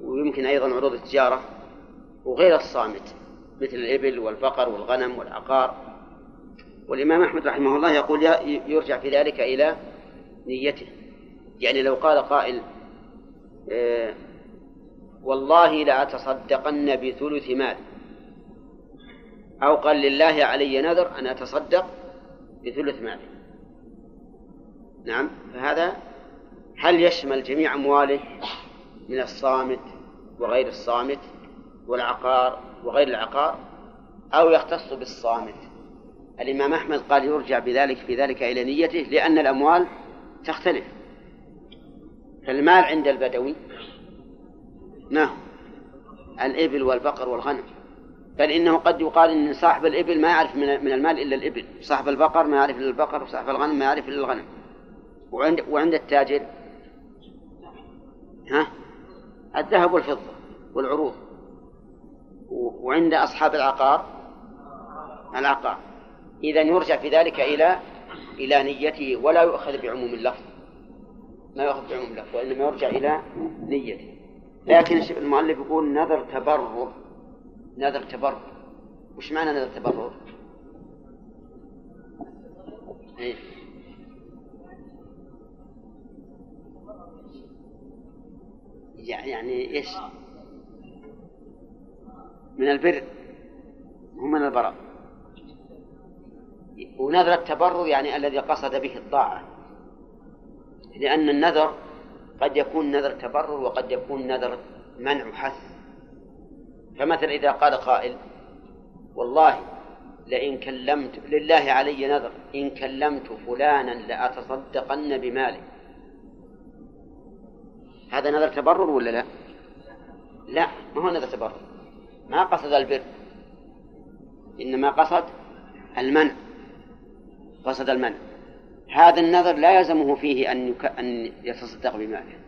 ويمكن أيضا عروض التجارة وغير الصامت مثل الإبل والبقر والغنم والعقار. والإمام أحمد رحمه الله يقول يرجع في ذلك إلى نيته. يعني لو قال قائل آه، والله لأتصدقن بثلث مال. أو قال لله علي نذر أن أتصدق بثلث مالي نعم فهذا هل يشمل جميع أمواله من الصامت وغير الصامت والعقار وغير العقار أو يختص بالصامت؟ الإمام أحمد قال يرجع بذلك في ذلك إلى نيته لأن الأموال تختلف. فالمال عند البدوي؟ ما هو الإبل والبقر والغنم. بل إنه قد يقال إن صاحب الإبل ما يعرف من المال إلا الإبل. صاحب البقر ما يعرف إلا البقر وصاحب الغنم ما يعرف إلا الغنم. وعند وعند التاجر؟ ها؟ الذهب والفضة والعروض. وعند أصحاب العقار؟ العقار. إذا يرجع في ذلك إلى إلى نيته ولا يؤخذ بعموم اللفظ. ما يؤخذ بعموم اللفظ وإنما يرجع إلى نيته لكن المؤلف يقول نذر تبرر نذر تبرر وش معنى نذر تبرر؟ إيه؟ يعني إيش؟ من البر هو من البراء ونذر التبرر يعني الذي قصد به الطاعة لأن النذر قد يكون نذر تبرر وقد يكون نذر منع حث فمثلا إذا قال قائل والله لئن كلمت لله علي نذر إن كلمت فلانا لأتصدقن بمالي. هذا نذر تبرر ولا لا؟ لا ما هو نذر تبرر. ما قصد البر إنما قصد المنع. قصد المنع. هذا النذر لا يلزمه فيه أن. أن يتصدق بماله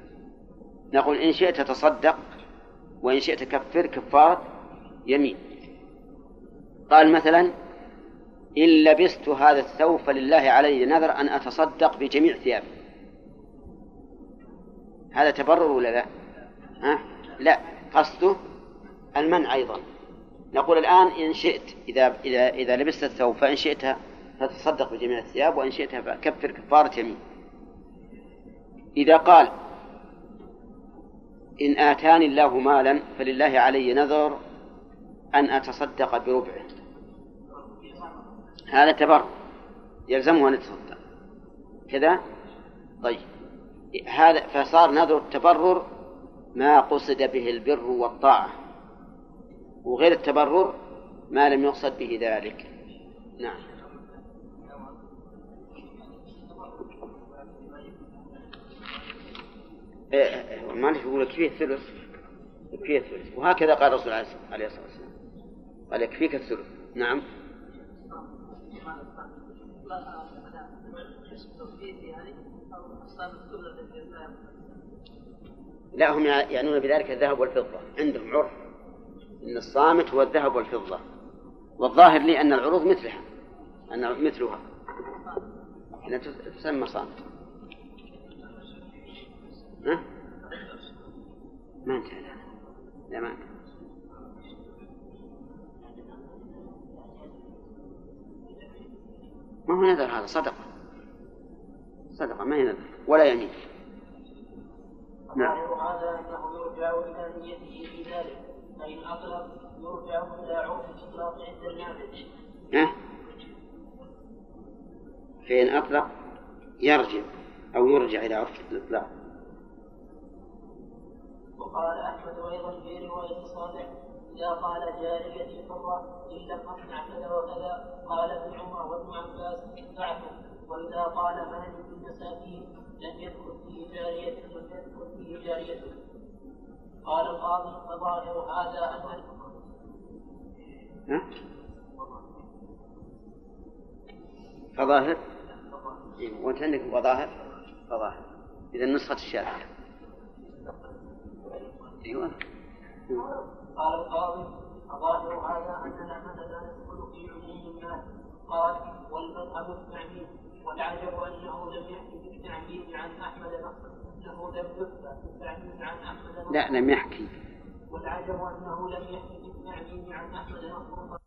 نقول إن شئت تصدق وإن شئت كفر كفارة يمين قال مثلا إن لبست هذا الثوب فلله علي نذر أن أتصدق بجميع ثيابي هذا تبرر ولا لا؟ ها؟ لا قصده المنع أيضا نقول الآن إن شئت إذا إذا إذا لبست الثوب فإن شئت فتصدق بجميع الثياب وإن شئت فكفر كفارة يمين. إذا قال إن آتاني الله مالا فلله علي نذر أن أتصدق بربعه. هذا تبر يلزمه أن يتصدق. كذا؟ طيب. هذا فصار نذر التبرر ما قصد به البر والطاعة وغير التبرر ما لم يقصد به ذلك. نعم. إيه مالك يقول يكفيه الثلث؟ يكفيه الثلث؟ وهكذا قال الرسول عليه الصلاة والسلام. قال يكفيك الثلث. نعم. لا هم يعنون بذلك الذهب والفضة. عندهم عرف أن الصامت هو الذهب والفضة. والظاهر لي أن العروض مثلها. أن مثلها. أنها تسمى صامت. ها؟ ما انتهى لا لا ما انتهى ما هو نذر هذا؟ صدقة. صدقة ما هي نذر؟ ولا يمين. نعم. هذا أنه يرجع إلى نيته في ذلك. فإن أطلق يرجع إلى عرف الإطلاق عند النابل ها؟ فإن أطلق يرجع أو يرجع إلى عرف الإطلاق وقال أحمد أيضا في رواية صالح إذا قال جاريتي حرة إن لم أصنع كذا وكذا قال ابن عمر وابن عباس فعله وإذا قال مالك المساكين لم يذكر فيه جارية لم يذكر فيه جارية. قال القاضي فظاهر هذا أن فظاهر؟ إيه، وانت عندك فظاهر؟ فظاهر. إذا نسخة الشافعي أيوه. قال القاضي فظاهر هذا ان الاحمد لا يدخل في عموم الناس؟ قال والمذهب التعميم والعجب أنه لم يحكي بالتعميم عن أحمد إنه لم عن أحمد لا لم يحكي. والعجب أنه لم يحكي عن أحمد نصر.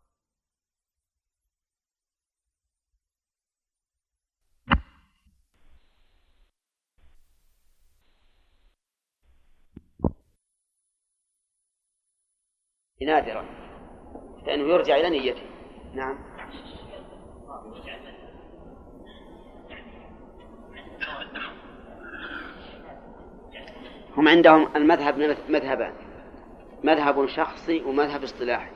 نادرا لأنه يرجع إلى نيته. نعم. هم عندهم المذهب مذهبان مذهب شخصي ومذهب اصطلاحي.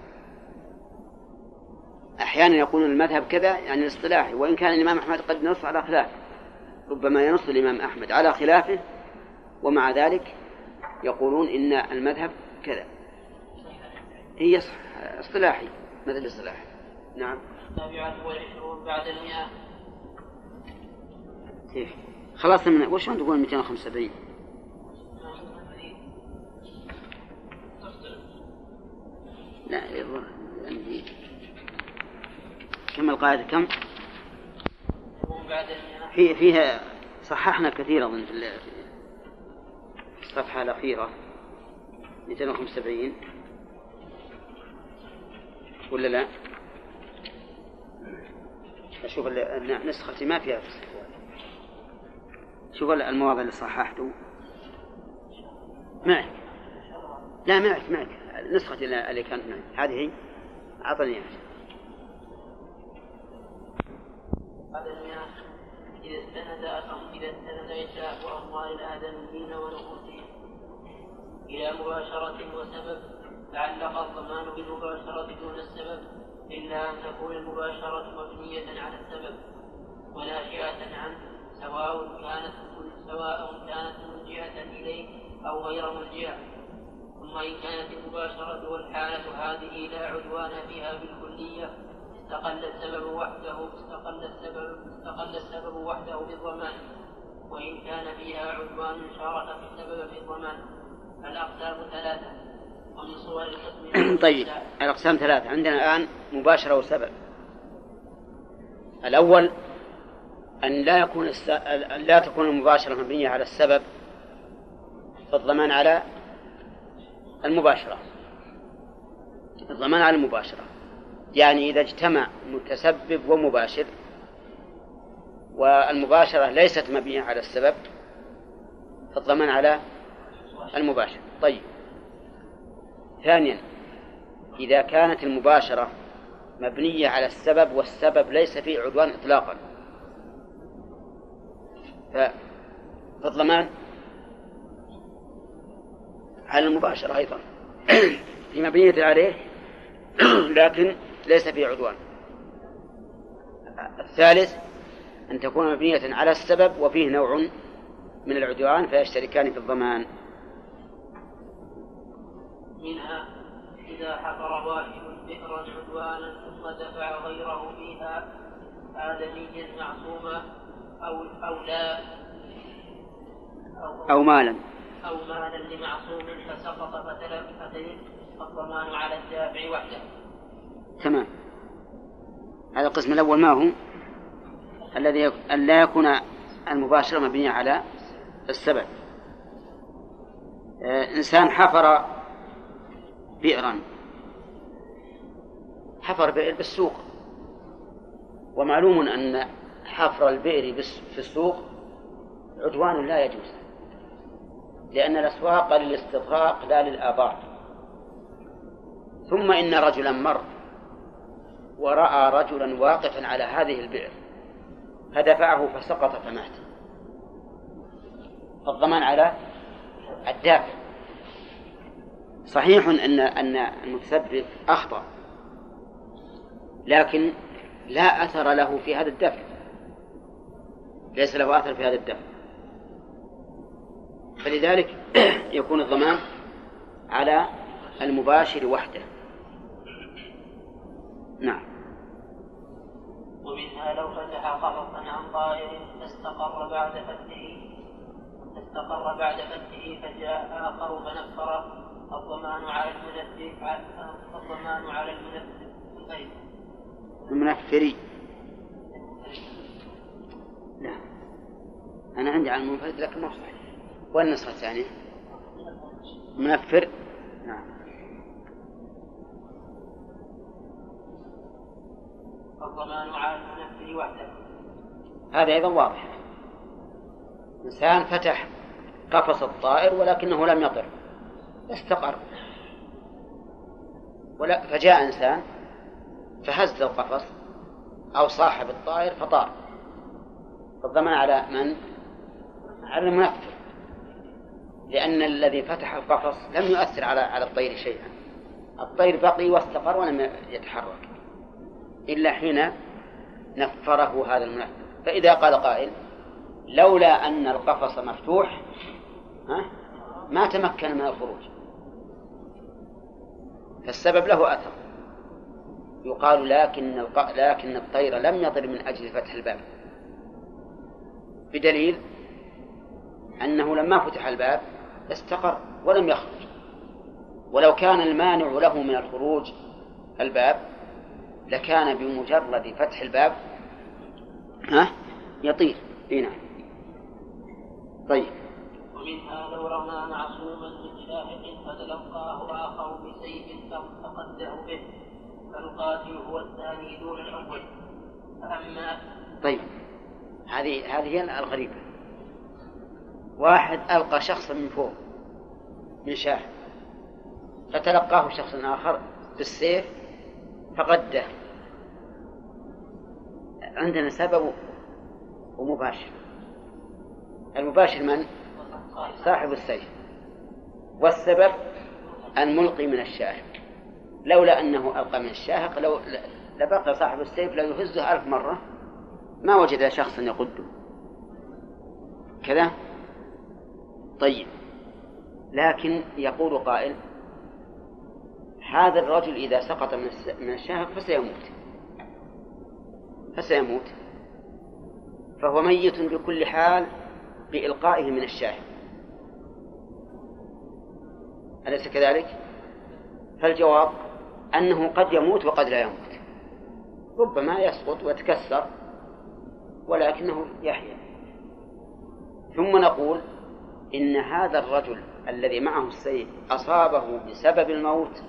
أحيانا يقولون المذهب كذا يعني الاصطلاحي وإن كان الإمام أحمد قد نص على خلافه ربما ينص الإمام أحمد على خلافه ومع ذلك يقولون إن المذهب كذا. هي اصطلاحي مثل اصطلاحي نعم. السابعة والعشرون بعد المئة. كيف؟ خلاص من وش تقول 275 لا عندي. كم القاعدة؟ كم؟ في فيها صححنا كثير أظن في الصفحة الأخيرة. 275 ولا لا؟ أشوف نسختي ما فيها شوف المواضع اللي صححته معك. لا معك معك. نسختي اللي كانت معي. هذه هي. أعطني إياها. إذا استند إذا استند إنشاء أموال الآدميين ونفوسهم إلى مباشرة وسبب تعلق الضمان بالمباشرة دون السبب إلا أن تكون المباشرة مبنية على السبب وناشئة عنه سواء كانت سواء كانت مرجعة إليه أو غير مرجعة ثم إن كانت المباشرة والحالة هذه لا عدوان فيها بالكلية استقل السبب وحده استقل السبب استقل السبب وحده بالضمان. وإن كان فيها عدوان شارك في السبب في الضمان الأقسام ثلاثة. طيب الأقسام ثلاثة. عندنا الآن مباشرة وسبب. الأول أن لا يكون الس... أن لا تكون المباشرة مبنية على السبب فالضمان على المباشرة. الضمان على المباشرة. يعني إذا اجتمع متسبب ومباشر والمباشرة ليست مبنية على السبب فالضمان على المباشر. طيب. ثانيا إذا كانت المباشرة مبنية على السبب والسبب ليس فيه عدوان إطلاقا. فالضمان على المباشرة أيضا. في مبنية عليه لكن ليس فيه عدوان. الثالث أن تكون مبنية على السبب وفيه نوع من العدوان فيشتركان في الضمان. إذا حفر واحد بئرا عدوانا ثم دفع غيره فيها آدميا معصوما أو أو لا. أو, أو مالا. أو مالا لمعصوم فسقط فتلف فتلف الضمان على الدافع وحده. تمام. هذا القسم الأول ما هو؟ الذي أن لا يكون المباشرة مبنية على السبب. آه، إنسان حفر بئرا. حفر بئر بالسوق. ومعلوم أن حفر البئر في السوق عدوان لا يجوز. لأن الأسواق للاستغراق لا للآبار ثم إن رجلا مر ورأى رجلا واقفا على هذه البئر فدفعه فسقط فمات. فالضمان على الدافع. صحيح أن أن المتسبب أخطأ لكن لا أثر له في هذا الدفع. ليس له أثر في هذا الدفع. فلذلك يكون الضمان على المباشر وحده. نعم. ومنها لو فتح قفصا عن طائر فاستقر بعد فتحه فاستقر بعد فتحه فجاء آخر فنفره الضمان على المنفر الضمان على المنفر المنفري نعم. أنا عندي على المنفرد لكن ما صحيح. وين النسخة الثانية؟ منفر نعم. الضمان على المنفر وحده. هذا أيضا واضح. إنسان فتح قفص الطائر ولكنه لم يطر. استقر. ولا فجاء إنسان فهز القفص أو صاحب الطائر فطار. فالضمان على من؟ على المنفذ لأن الذي فتح القفص لم يؤثر على على الطير شيئا. الطير بقي واستقر ولم يتحرك. إلا حين نفره هذا المنفذ فإذا قال قائل لولا أن القفص مفتوح ها ما تمكن من الخروج. فالسبب له أثر. يقال لكن لكن الطير لم يطر من أجل فتح الباب. بدليل أنه لما فتح الباب استقر ولم يخرج. ولو كان المانع له من الخروج الباب لكان بمجرد فتح الباب ها يطير. إي نعم. طيب. ومنها لو رمى معصوما من شاهق فتلقاه آخر بسيف فقده به فالقاتل هو الثاني دون الأول فأما طيب هذه هذه هي الغريبة. واحد ألقى شخصا من فوق من شاهق فتلقاه شخص آخر بالسيف فقده عندنا سبب ومباشر. المباشر من؟ صاحب السيف والسبب الملقي من الشاهق. لولا أنه ألقى من الشاهق لو لبقي صاحب السيف لو يهزه ألف مرة. ما وجد شخصا يقده. كذا؟ طيب. لكن يقول قائل هذا الرجل إذا سقط من الشاهق فسيموت. فسيموت. فهو ميت بكل حال بإلقائه من الشاهق. أليس كذلك؟ فالجواب أنه قد يموت وقد لا يموت. ربما يسقط ويتكسر ولكنه يحيا. ثم نقول إن هذا الرجل الذي معه السيف أصابه بسبب الموت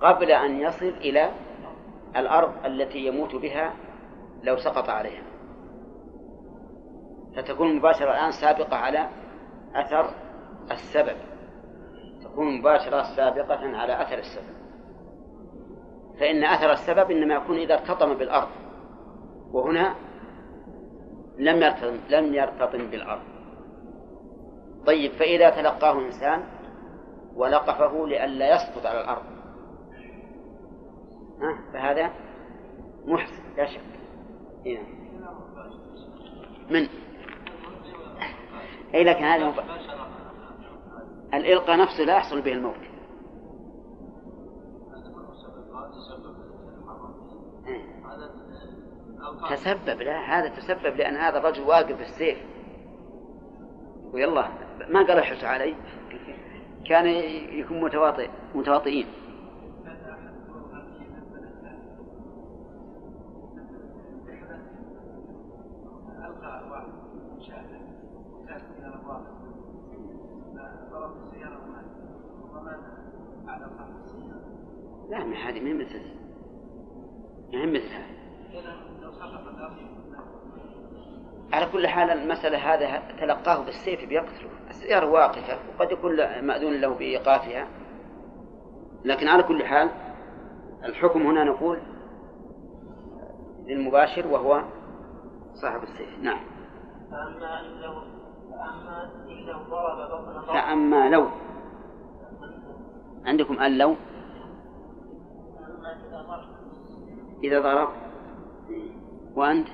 قبل أن يصل إلى الأرض التي يموت بها لو سقط عليها. فتكون المباشرة الآن سابقة على أثر السبب. تكون مباشرة سابقة على أثر السبب. فإن أثر السبب إنما يكون إذا ارتطم بالأرض وهنا لم يرتطم لم يرتطم بالأرض. طيب فإذا تلقاه إنسان ولقفه لئلا يسقط على الأرض. ها؟ فهذا محسن لا شك. هنا. من؟ أي لكن هذا مب... الإلقاء نفسه لا يحصل به الموت. تسبب لا هذا تسبب لأن هذا الرجل واقف بالسيف ويلا ما قال احرصوا علي؟ كان يكون متواطئ متواطئين. لا ما هذه ما مثل. ما مثل هذه. على كل حال المسألة هذا تلقاه بالسيف بيقتله. السيارة واقفة وقد يكون مأذون له بإيقافها. لكن على كل حال الحكم هنا نقول للمباشر وهو صاحب السيف. نعم. فأما لو فأما لو عندكم أن لو؟ إذا ضرب. وأنت؟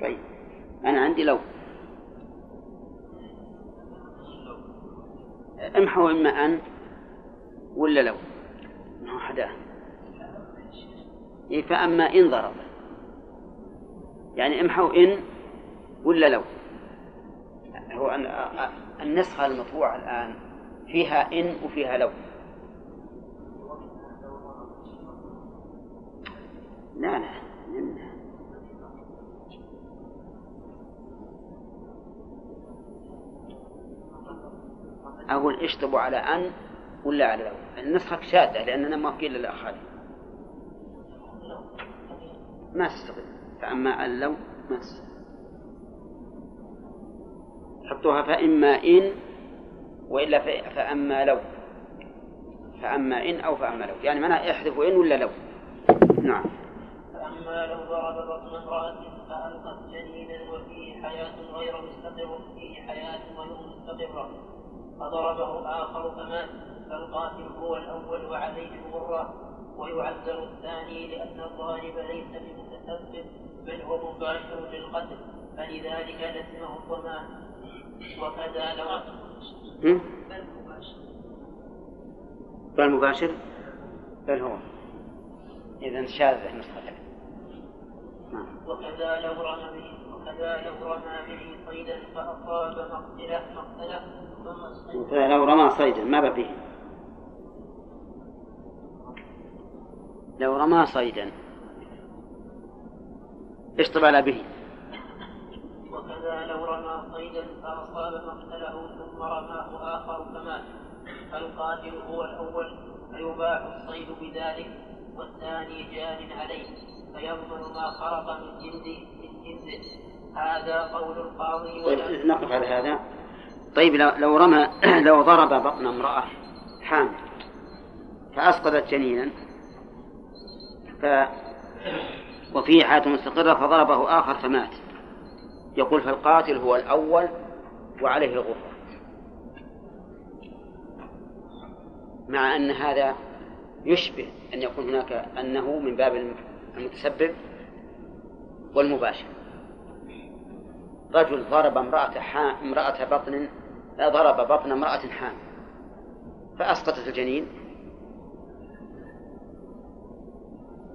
طيب. أنا عندي لو. امحوا إما أن ولا لو. ما حدا إيه فأما إن ضرب. يعني امحوا إن ولا لو. هو النسخة المطبوعة الآن فيها إن وفيها لو. لا لا أقول اشطبوا على أن ولا على لو. النسخة شاذة لأننا ما قيل للآخرين. ما تستغل فأما لو ما تستغل حطوها فإما إن وإلا فأما لو. فأما إن أو فأما لو. يعني معناها احذفوا إن ولا لو. نعم. فأما لو ضرب بطن امرأة فألقت جنينا وفيه حياة غير مستقرة فيه حياة غير مستقرة فضربه آخر فمات فالقاتل هو الأول وعليه غرة ويعذر الثاني لأن الظالم ليس بمتسبب بل هو مباشر للقتل. فلذلك لزمه الضمان وكذا لو بل مباشر. بل هو. إذا شاذ نسختك نعم. وكذا لو رمى به وكذا لو رمى به صيدا فأصاب مقتله مقتله ثم لو رمى صيدا ما فيه لو رمى صيدا. اشتغل به. وكذا لو رمى صيدا فأصاب مقتله ثم رماه آخر فمات. فالقاتل هو الأول فيباح الصيد بذلك والثاني جار عليه فيضمن ما خرق من جلده من جلده هذا قول القاضي طيب نقف على هذا. طيب لو رمى لو ضرب بطن امرأة حامل فأسقطت جنينا. ف وفيه حياة مستقرة فضربه آخر فمات. يقول فالقاتل هو الأول وعليه الغفر مع أن هذا يشبه أن يكون هناك أنه من باب المتسبب والمباشر. رجل ضرب امرأة حام امرأة بطن ضرب بطن امرأة حامل فأسقطت الجنين.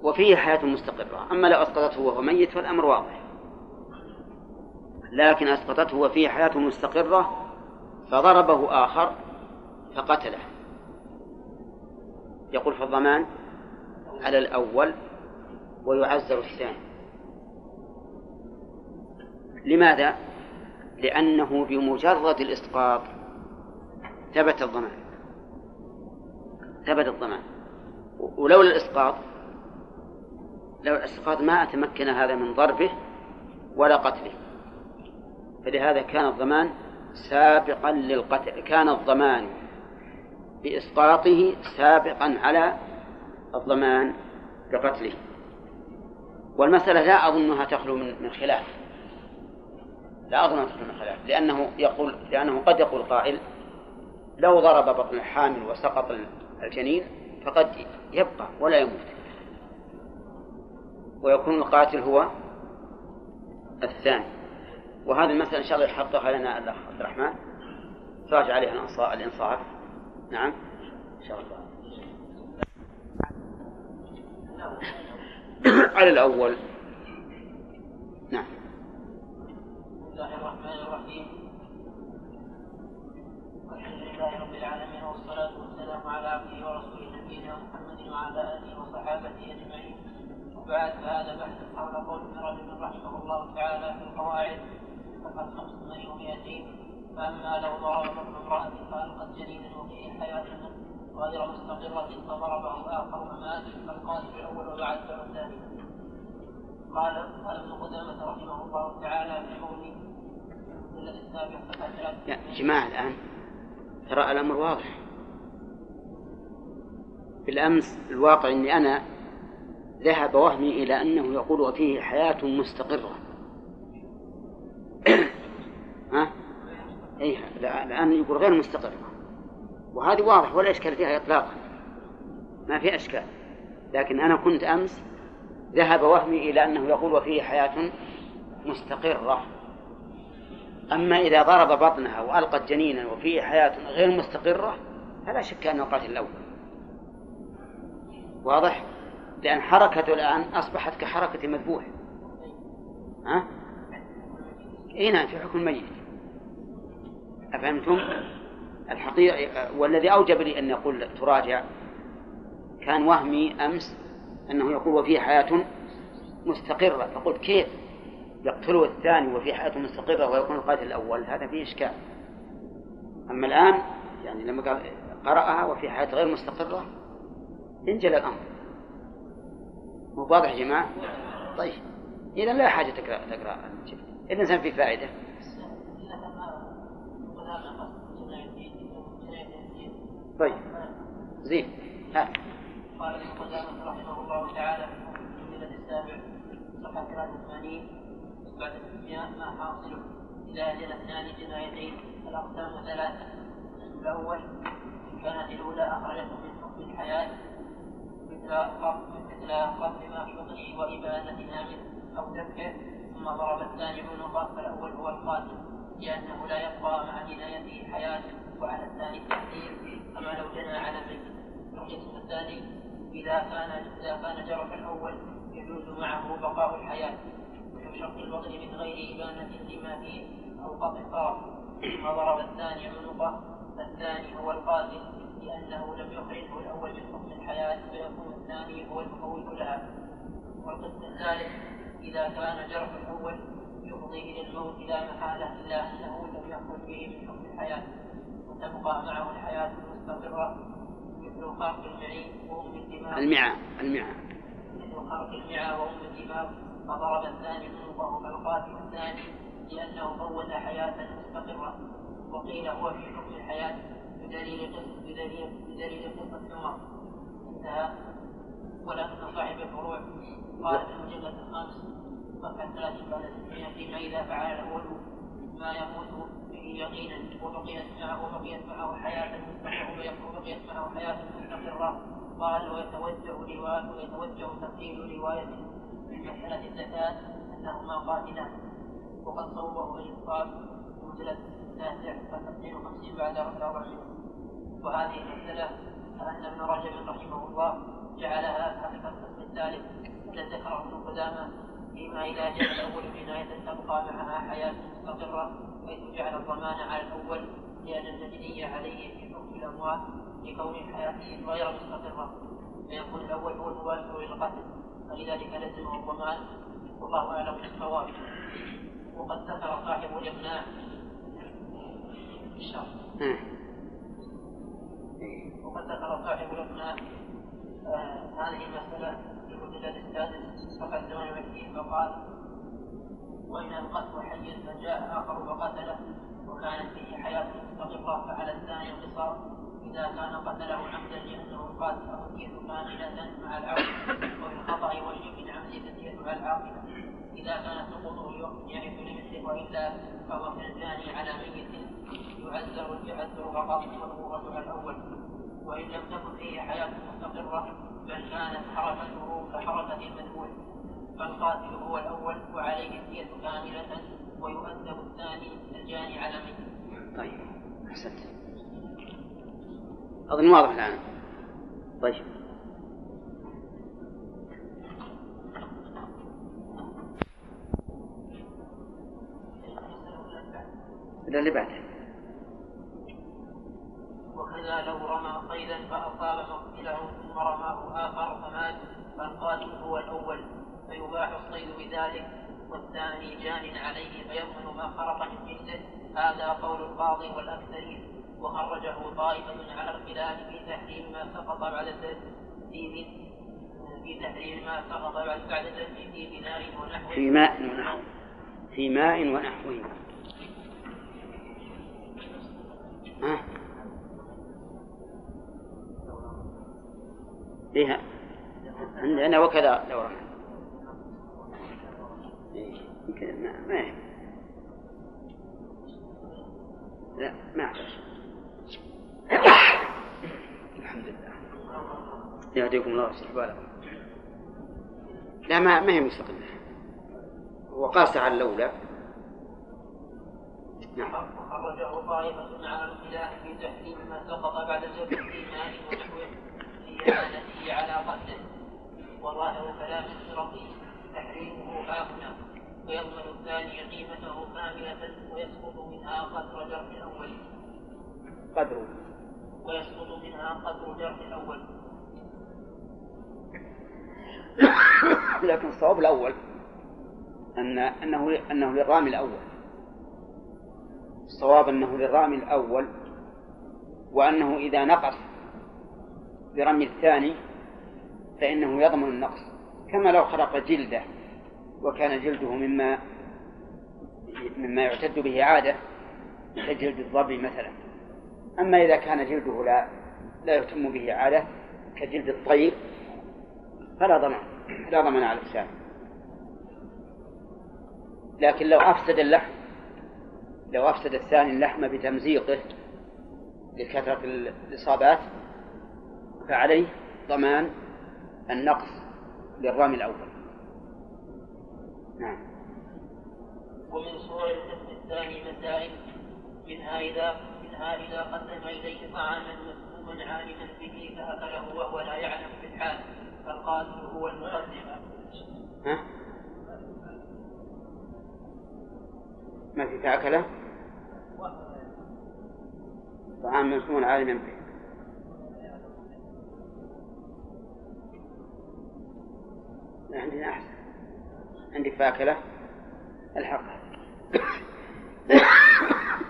وفيه حياة مستقرة. أما لو أسقطته وهو ميت فالأمر واضح. لكن أسقطته وفيه حياة مستقرة فضربه آخر فقتله. يقول فالضمان على الأول ويعزر الثاني. لماذا؟ لأنه بمجرد الإسقاط ثبت الضمان. ثبت الضمان. ولولا الإسقاط لو الإسقاط ما تمكن هذا من ضربه ولا قتله. فلهذا كان الضمان سابقا للقتل كان الضمان بإسقاطه سابقا على الضمان بقتله. والمسألة لا أظنها تخلو من خلاف. لا أظن أن تخلو من خلاف لأنه يقول لأنه قد يقول قائل لو ضرب بطن الحامل وسقط الجنين فقد يبقى ولا يموت. ويكون القاتل هو الثاني. وهذه المسألة إن شاء الله يحققها لنا الأخ عبد الرحمن. تراجع عليها الإنصاف. نعم. إن شاء الله. على الأول. نعم. بسم الله الرحمن الرحيم الحمد لله رب العالمين والصلاة والسلام على عبده ورسوله نبينا محمد وعلى آله وصحابته أجمعين. وبعد فهذا بحث حول قول ابن رجب رحمه الله تعالى في القواعد صفحة 500 فأما لو ضرب ابن امرأة فألقت جنينا وفيه حياة غير مستقرة فضربه آخر فمات فالقاتل الأول وبعد الثاني قال قال ابن قدامة رحمه الله تعالى في قوله السابع يا جماعة الآن ترى الأمر واضح. بالأمس الواقع أني أنا ذهب وهمي إلى أنه يقول وفيه حياة مستقرة. ها؟ إيه الآن يقول غير مستقرة. وهذه واضح ولا إشكال فيها إطلاقا. ما في أشكال. لكن أنا كنت أمس ذهب وهمي إلى أنه يقول وفيه حياة مستقرة. أما إذا ضرب بطنها وألقت جنينا وفيه حياة غير مستقرة فلا شك أنه قاتل الأول. واضح؟ لأن حركته الآن أصبحت كحركة المذبوح ها؟ إيه نعم في حكم الميت. أفهمتم؟ الحقيقة والذي أوجب لي أن يقول تراجع كان وهمي أمس أنه يقول وفيه حياة مستقرة. فقلت كيف يقتله الثاني وفي حياة مستقرة ويكون القاتل الأول؟ هذا فيه إشكال. أما الآن يعني لما قرأها وفي حياة غير مستقرة انجل الأمر. مو واضح يا جماعة؟ طيب. إذا لا حاجة تقرأ تقرأ الإنسان في فائدة. طيب. زين. ها. قال ابن قدامة رحمه الله تعالى في المجلد السابع صفحة 83 بعد الدنيا ما حاصله إذا أجل اثنان جنايتين الأقسام ثلاثة. الأول إن كانت الأولى أخرجته من حكم الحياة. مثل في بطنه وإبانة نام أو ذبحه ثم ضرب الثاني عنقه فالأول هو القاتل لأنه لا يبقى مع جنايته حياة وعلى الثاني التحذير كما لو جنى على ميت. القسم الثاني إذا كان إذا كان جرح الأول يجوز معه بقاء الحياة. شق البطن من غير إبانة لما فيه أو قطع طرف. ثم ضرب الثاني عنقه الثاني هو القاتل. لأنه لم يخرجه الأول من حكم الحياة فيكون الثاني هو المفوت لها والقسم الثالث إذا كان جرح الأول يفضي إلى الموت لا محالة إلا أنه لم يخرج به من حكم الحياة. وتبقى معه الحياة المستقرة مثل خرق المعي وأم الدماغ المعى المعى مثل خرق المعى وأم الدماغ فضرب الثاني عنقه فالقاتل الثاني لأنه فوت حياة مستقرة. وقيل هو في حكم الحياة. بدليل بدليل بدليل قصة عمر انتهى. ولكن صاحب الفروع. قال في المجلد الخامس. صفحة 30 بعد 600 فيما إذا فعل الأول ما يموت به يقينا. وبقيت معه وبقيت معه حياة مستقرة. وبقيت معه حياة مستقرة. قال ويتوجه رواية ويتوجه تقليل رواية من مسألة الزكاة أنهما قاتلان. وقد صوبه الإنصاف المجلد التاسع صفحة 52 بعد 400 وهذه المسألة أن ابن رجب رحمه الله جعلها حقيقة القسم الثالث الذي ذكره ابن قدامة فيما إذا جاء الأول جناية تبقى معها حياة مستقرة حيث جعل الضمان على الأول لأن المدنية عليه في حكم الأموال لكون حياته غير مستقرة. فيكون الأول هو المباشر للقتل فلذلك لزمه الضمان والله أعلم بالصواب. وقد ذكر صاحب الإقناع. وقد ذكر صاحب الإقناع آه هذه المسألة في المجلد السادس فقد 28 فقال وإن القتل حيا فجاء آخر فقتله وكانت فيه حياة مستقرة فعلى الثاني القصاص إذا كان قتله عمدا لأنه القاتل أو كاملة مع العقل وفي الخطأ والشرك عمد الدية على العاقلة إذا كان سقوطه يعرف لمثله وإلا فهو كالجاني على ميت يعذر يعذر فقط والغرة على الأول وإن لم تكن فيه حياة مستقرة بل كانت حركته كحركة المذبوح فالقاتل هو الأول وعليه الدية كاملة ويؤدب الثاني الجاني على ميت. طيب أحسنت. أظن واضح الآن. طيب. اللي بعده. وكذا لو رمى صيدا فأصاب مقتله ثم رماه آخر فمات فالقاتل هو الأول. فيباح الصيد بذلك والثاني جان عليه فيضمن ما خرق من جنسه هذا قول القاضي والأكثرين. وخرجه طائفة على الخلاف في تحريم ما سقط بعد التسديد في تحريم ما سقط بعد بعد في في ماء ونحوه. في ماء ونحوه. ها؟ عندنا وكذا لو رمى يمكن ما ما لا ما الحمد لله. يهديكم الله ويصلح بالكم. لا ما ما هي مستقلة وقاس على الأولى. نعم. خرجه طائفة على الخلاف في تحريم ما سقط بعد جبر الإيمان ونحوه لإعانته على قتله. وظاهر كلام الشرطي تحريمه هاهنا ويضمن الثاني قيمته كاملة ويسقط منها قدر جرح الأول قدر. ويسقط منها قدر جرح الأول لكن الصواب الأول أن أنه أنه للرامي الأول. الصواب أنه للرامي الأول وأنه إذا نقص برمي الثاني فإنه يضمن النقص. كما لو خلق جلده وكان جلده مما مما يعتد به عادة كجلد الظبي مثلا. أما إذا كان جلده لا لا يتم به عادة كجلد الطير فلا ضمان لا ضمان على الإنسان. لكن لو أفسد اللحم لو أفسد الثاني اللحم بتمزيقه لكثرة الإصابات فعليه ضمان النقص للرامي الأول. نعم. ومن صور القسم الثاني مسائل منها إذا منها إذا قدم إليه طعاما مسموما عالما به فأكله وهو لا يعلم في الحال فالقاتل هو المقدم. ها؟ ما في فأكله طعام مسموم عالما به عندنا أحسن عندك فاكهة. الحقها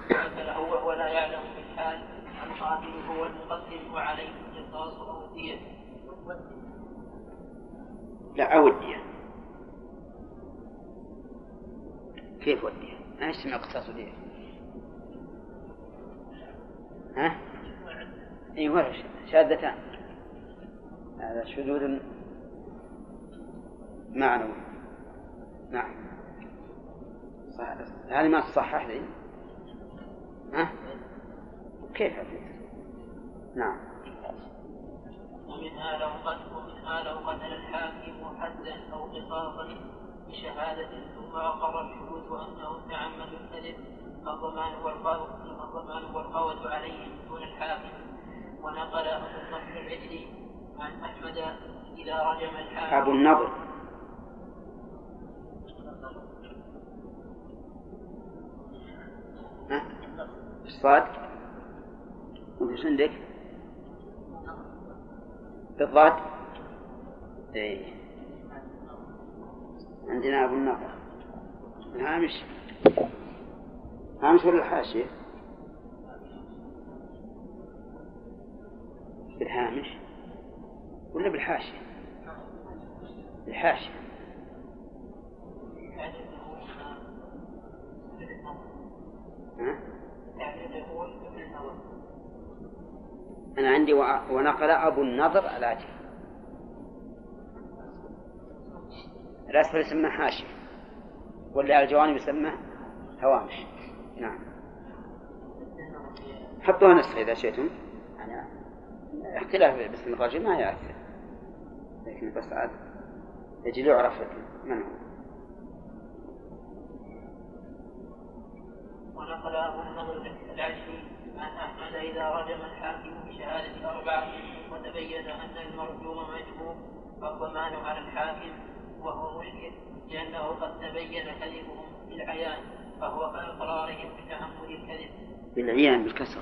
فأكله وهو لا يعلم في الحال القاتل هو المقدم وعليه القصاص أو الدية. لا أودية كيف ودية؟ ما يسمى قصاص ها؟ اي ورش شاذتان. هذا شذوذ معنوي. نعم. هذه ما تصحح لي. ها؟ كيف؟ نعم. ومنها لو قتل ومنها لو قتل الحاكم حدا أو قصاصا بشهادة ثم أقر الشهود وأنه تعمد الكذب الضمان والقوة الضمان والقوة عليه دون الحاكم ونقل أبو النصر العجلي عن أحمد إذا رجم الحاكم أبو النضر؟ الصاد وش عندك؟ بالضاد؟ إيه. عندنا أبو النضر. هامش ولا الحاشية؟ بالهامش ولا بالحاشية؟ ها؟ أنا عندي ونقل أبو النضر الآتي الأسفل يسمى حاشية واللي على الجوانب يسمى هوامش نعم. حطوها نسخة إذا شئتم. يعني اختلاف باسم الرجل ما يأثر. لكن بس عاد يجي يعرف من هو. ونقل أبو النضر العشري عن أحمد إذا رجم الحاكم بشهادة أربعة وتبين أن المرجوم مجهول فالضمان على الحاكم وهو مشكل لأنه قد تبين كذبهم بالعيان فهو كإقرارهم بتعمد الكذب. بالعيان بالكسر.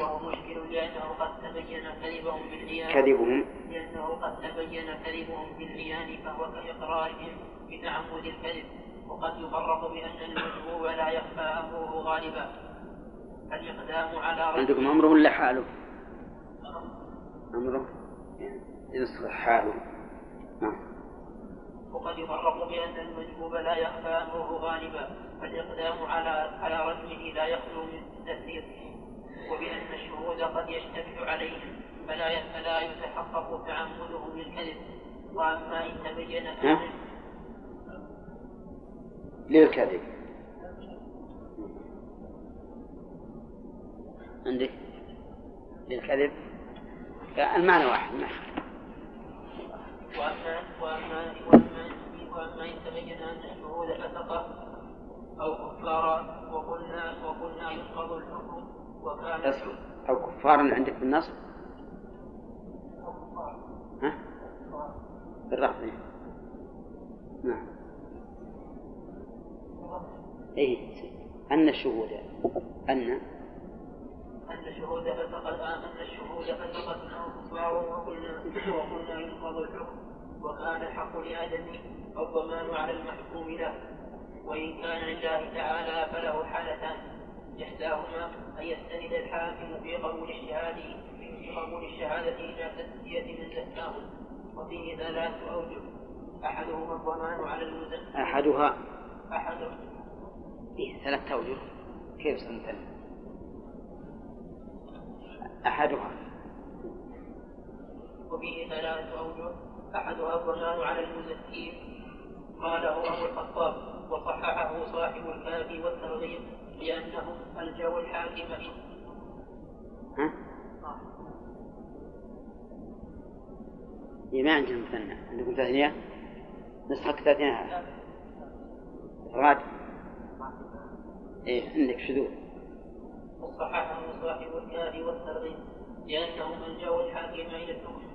وهو مشكل لأنه قد تبين كذبهم بالعيان. كذبهم. لأنه قد تبين كذبهم بالعيان فهو كإقرارهم بتعمد الكذب. وقد يفرق بأن المجهول لا يخفى أمره غالبا. الإقدام على عندكم أمره ولا حاله؟ أمره. يصلح حاله. نعم. وقد يفرق بأن المجبوب لا يخفى أمره غالبا فالإقدام على على رسمه لا يخلو من التثليث وبأن الشهود قد يجتمع عليهم فلا فلا يتحقق تعمده للكذب. وأما إن تبين للكذب. عندك للكذب؟ المعنى واحد نعم وأما وأما وأما إن تبين أن الشهود أو كفارا وقلنا وقلنا ينقض الحكم وكان أو كفارا عندك بالنصب ها؟ بالرفع نعم. إيه. أن الشهود أن. أن الشهود فسقت أن الشهود فسقت أو وقلنا وقلنا ينقض الحكم. وكان الحق لآدم الضمان على المحكوم له. وإن كان لله تعالى فله حالتان إحداهما أن يستند الحاكم في قبول الشهادة في قبول الشهادة إلى تزكية من زكاه. وفيه ثلاث أوجه. أحدهما الضمان على المزكي. أحدها. أحدها إيه ثلاثة أوجه. كيف سنتكلم أحدها. وفيه ثلاثة أوجه. أحدها الضمان على المزكين. قاله أبو الخطاب وصححه صاحب الكافي والترغيب لأنه الجو الحاكم. ها؟ إيه ما عندهم مثنى. عندكم تثنية نسخة تثنية راد. إيه عندك شذوذ وصححه صاحب الكافي والترغيب لأنه من جو الحاكم إلى الحكم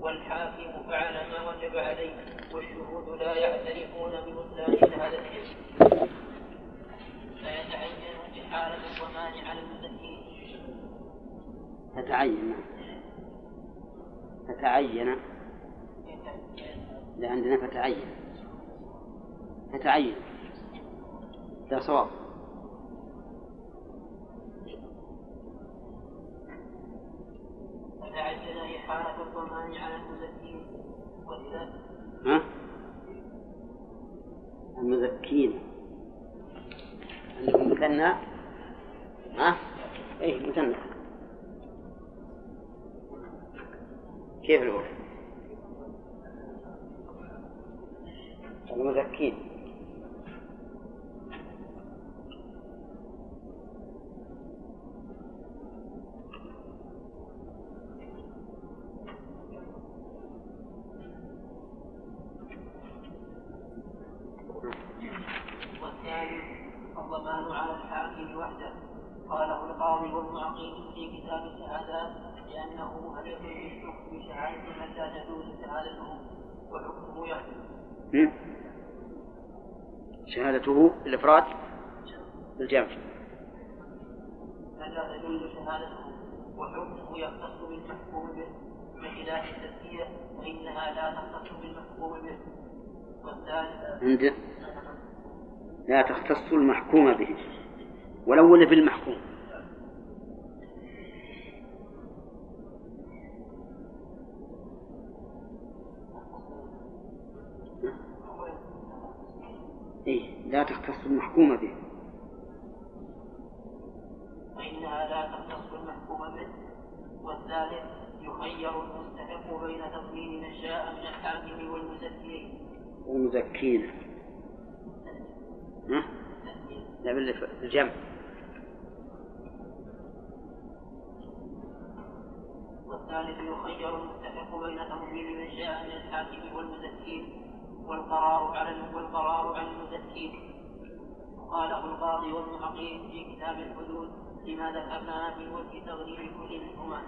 والحاكم فعل ما وجب عليه والشهود لا يعترفون ببطلان شهادتهم فيتعين جحالة الضمان على المزكين تتعين. تتعين. لا عندنا فتعين. فتعين ده صواب. فتعين إحالة الضمان على المزكين وإذا ها؟ المزكين عندكم مثنى ها؟ إيه مثنى كيف الأولى؟ المزكين والثاني الضمان على الحاكم وحده القاضي والمعقيد في كتاب الشهادات لأنه مهلك بالحكم بشهادة من لا تجوز شهادته وحكمه يحكم هم؟ شهادته بالإفراد؟ بالجمع. من لا تجوز شهادته وحكمه يختص بالمحكوم به. بخلاف التزكية فإنها لا تختص بالمحكوم به. والثالث عند لا تختص المحكوم به. ولو ولا بالمحكوم إيه لا تختص المحكوم به. فإنها لا تختص المحكوم به والثالث يخير المستحق بين تضمين من شاء من الحاكم والمزكي والمزكين ها؟ لا بالجمع. والثالث يخير المستحق بين تضمين من شاء من الحاكم والمزكين والقرار على والقرار على المزكين قاله القاضي والمحقق في كتاب الحدود لما ذكرنا من وجه تغليب كل منهما.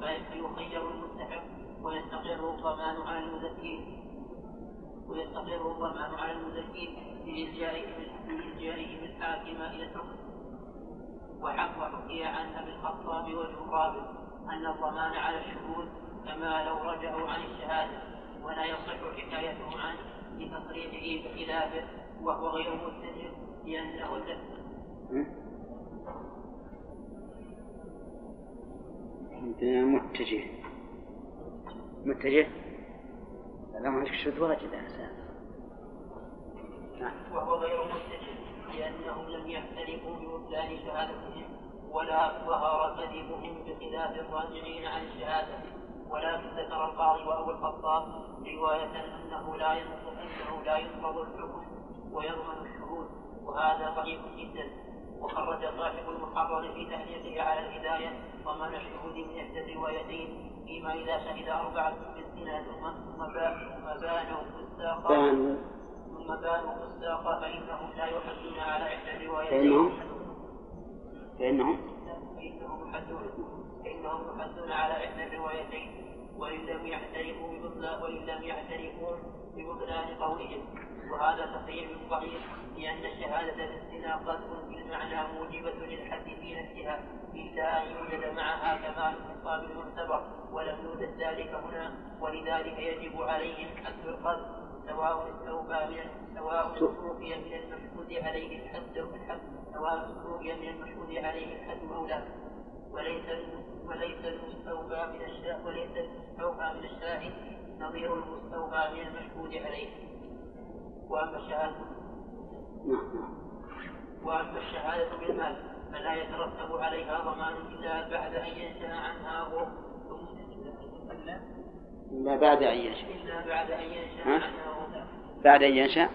فيخير المستحق ويستقر الضمان على المزكين ويستقر الضمان على المزكين بإلجائه بإلجائه بالحاكم إلى الحكم. وحكي عن أبي الخطاب رابع أن الضمان على الشهود كما لو رجعوا عن الشهادة ولا يصح حكايتهم عنه. لتصريحه بخلافه وهو غير متجه لأنه عندنا متجه متجه لا ما عندك شذ واجد نعم. وهو غير متجه لأنهم لم يختلفوا ببطلان شهادتهم ولا ظهر كذبهم بخلاف الراجعين عن الشهادة ولكن ذكر القاضي وأبو الخطاب رواية أنه لا أنه لا ينقض الحكم ويضمن الشهود وهذا ضعيف جدا. وخرج صاحب المحرر في تهنئته على الهداية ضمان الشهود من إحدى الروايتين فيما إذا شهد أربعة بالزنا ثم ثم بانوا فساقا ثم بانوا فساقا فإنهم لا يحدون على إحدى الروايتين. فإنهم فإنهم يحدون. فإنهم يحدون على إحدى الروايتين وإن لم يعترفوا ببطلان وإن لم يعترفوا ببطلان قولهم. وهذا تصحيح ضعيف لأن الشهادة بالزنا قذف بالمعنى موجبة للحد في نفسها إلا أن يوجد معها كمال الخطاب المعتبر ولم يوجد ذلك هنا ولذلك يجب عليهم حد القذف سواء استوفى من سواء استوفي من المشهود عليه الحد الحد سواء استوفي من المشهود عليه الحد أو لا. وليس وليس المستوفى من الشاهد وليس المستوفى من الشاهد نظير المستوفى من المشهود عليه. وأما الشهادة وأما الشهادة بالمال فلا يترتب عليها ضمان إلا بعد أن ينشأ عنها غرم إلا بعد أن ينشأ. إلا بعد أن ينشأ عنها بعد أن ينشأ؟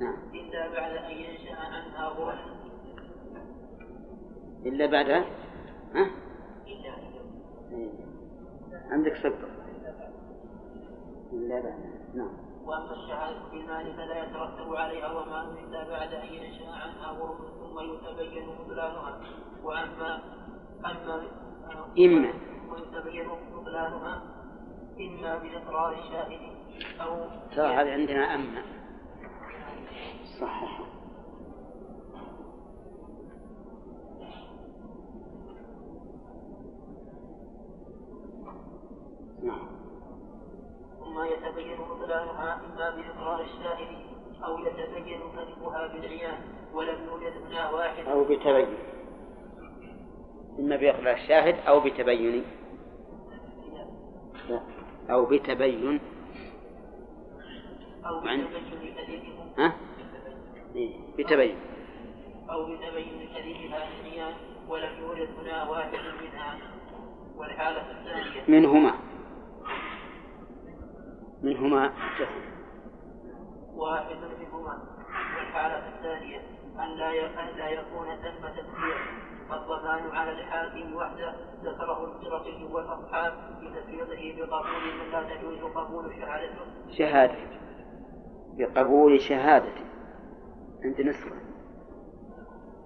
نعم. إلا بعد أن ينشأ عنها غرم إلا بعد ها؟ إلا عندك صدق إلا بعد. نعم. وأما الشهادة بالمال فلا يترتب عليها ضمان إلا بعد أن ينشأ عنها غرم ثم يتبين بطلانها وأما أما إما. ويتبين بطلانها إما بإقرار الشاهد أو ترى هذه عندنا أما. صحيح. نعم. ثم يتبين بطلانها إما بإقرار الشاهد أو يتبين كذبها بالعيان ولم يوجد هنا واحد. أو بتبين. إما بإقرار الشاهد أو بتبين. أو بتبين. أو بتبين ها؟ إيه بتبين. أو بتبين كذبها بالعيان ولم يوجد هنا واحد منها. والحالة الثانية. منهما. منهما واحد منهما. والحالة الثانية أن لا أن لا يكون ثم تفسير فالضمان على الحاكم وحده ذكره الفرقي والأصحاب بتفريطه بقبول من لا تجوز قبول شهادته. شهادة بقبول شهادته. عند نسخة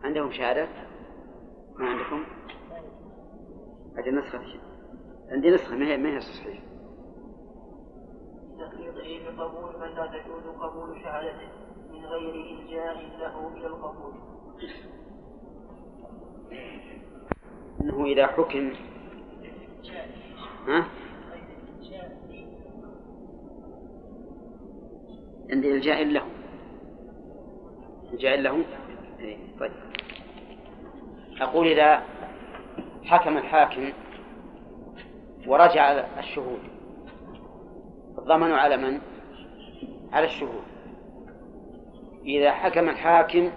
عندهم شهادة ما عندكم؟ هذه نسخة عندي نسخة ما هي ما هي صحيحة تفريطه بقبول من لا تجوز قبول شهادته من غير إلجاء له إلى القبول. أنه إذا حكم. ها؟ عند إلجاء له. إلجاء له؟ إيه طيب. أقول إذا حكم الحاكم ورجع الشهود. الضمن على من؟ على الشهود. إذا حكم الحاكم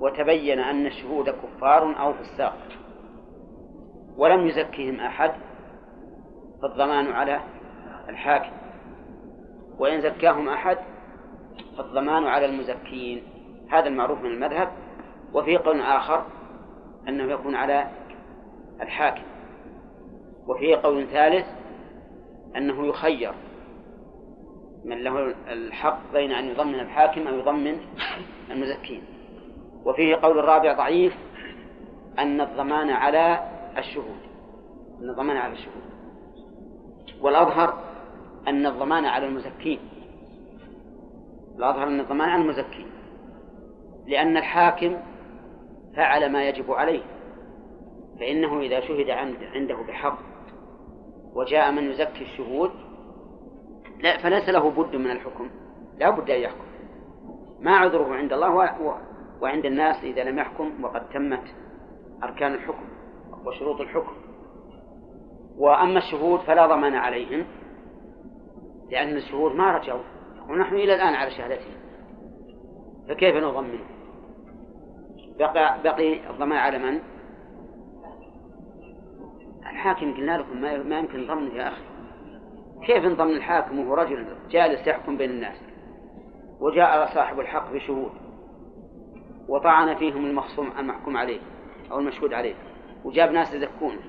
وتبين أن الشهود كفار أو فساق ولم يزكهم أحد فالضمان على الحاكم. وإن زكاهم أحد فالضمان على المزكين هذا المعروف من المذهب. وفي قول آخر أنه يكون على الحاكم. وفي قول ثالث أنه يخير. من له الحق بين أن يضمن الحاكم أو يضمن المزكين. وفيه قول الرابع ضعيف أن الضمان على الشهود. أن الضمان على الشهود. والأظهر أن الضمان على المزكين. الأظهر أن الضمان على المزكين. لأن الحاكم فعل ما يجب عليه فإنه إذا شهد عنده بحق وجاء من يزكي الشهود لا فليس له بد من الحكم. لا بد أن يحكم. ما عذره عند الله و... وعند الناس إذا لم يحكم وقد تمت أركان الحكم وشروط الحكم. وأما الشهود فلا ضمان عليهم لأن الشهود ما رجعوا. ونحن إلى الآن على شهادتهم. فكيف نضمنه بقي بقي الضمان على من؟ الحاكم قلنا لكم ما يمكن ضمنه يا أخي. كيف انضم الحاكم وهو رجل جالس يحكم بين الناس؟ وجاء صاحب الحق بشهود. وطعن فيهم المخصوم المحكوم عليه أو المشهود عليه. وجاب ناس يزكونه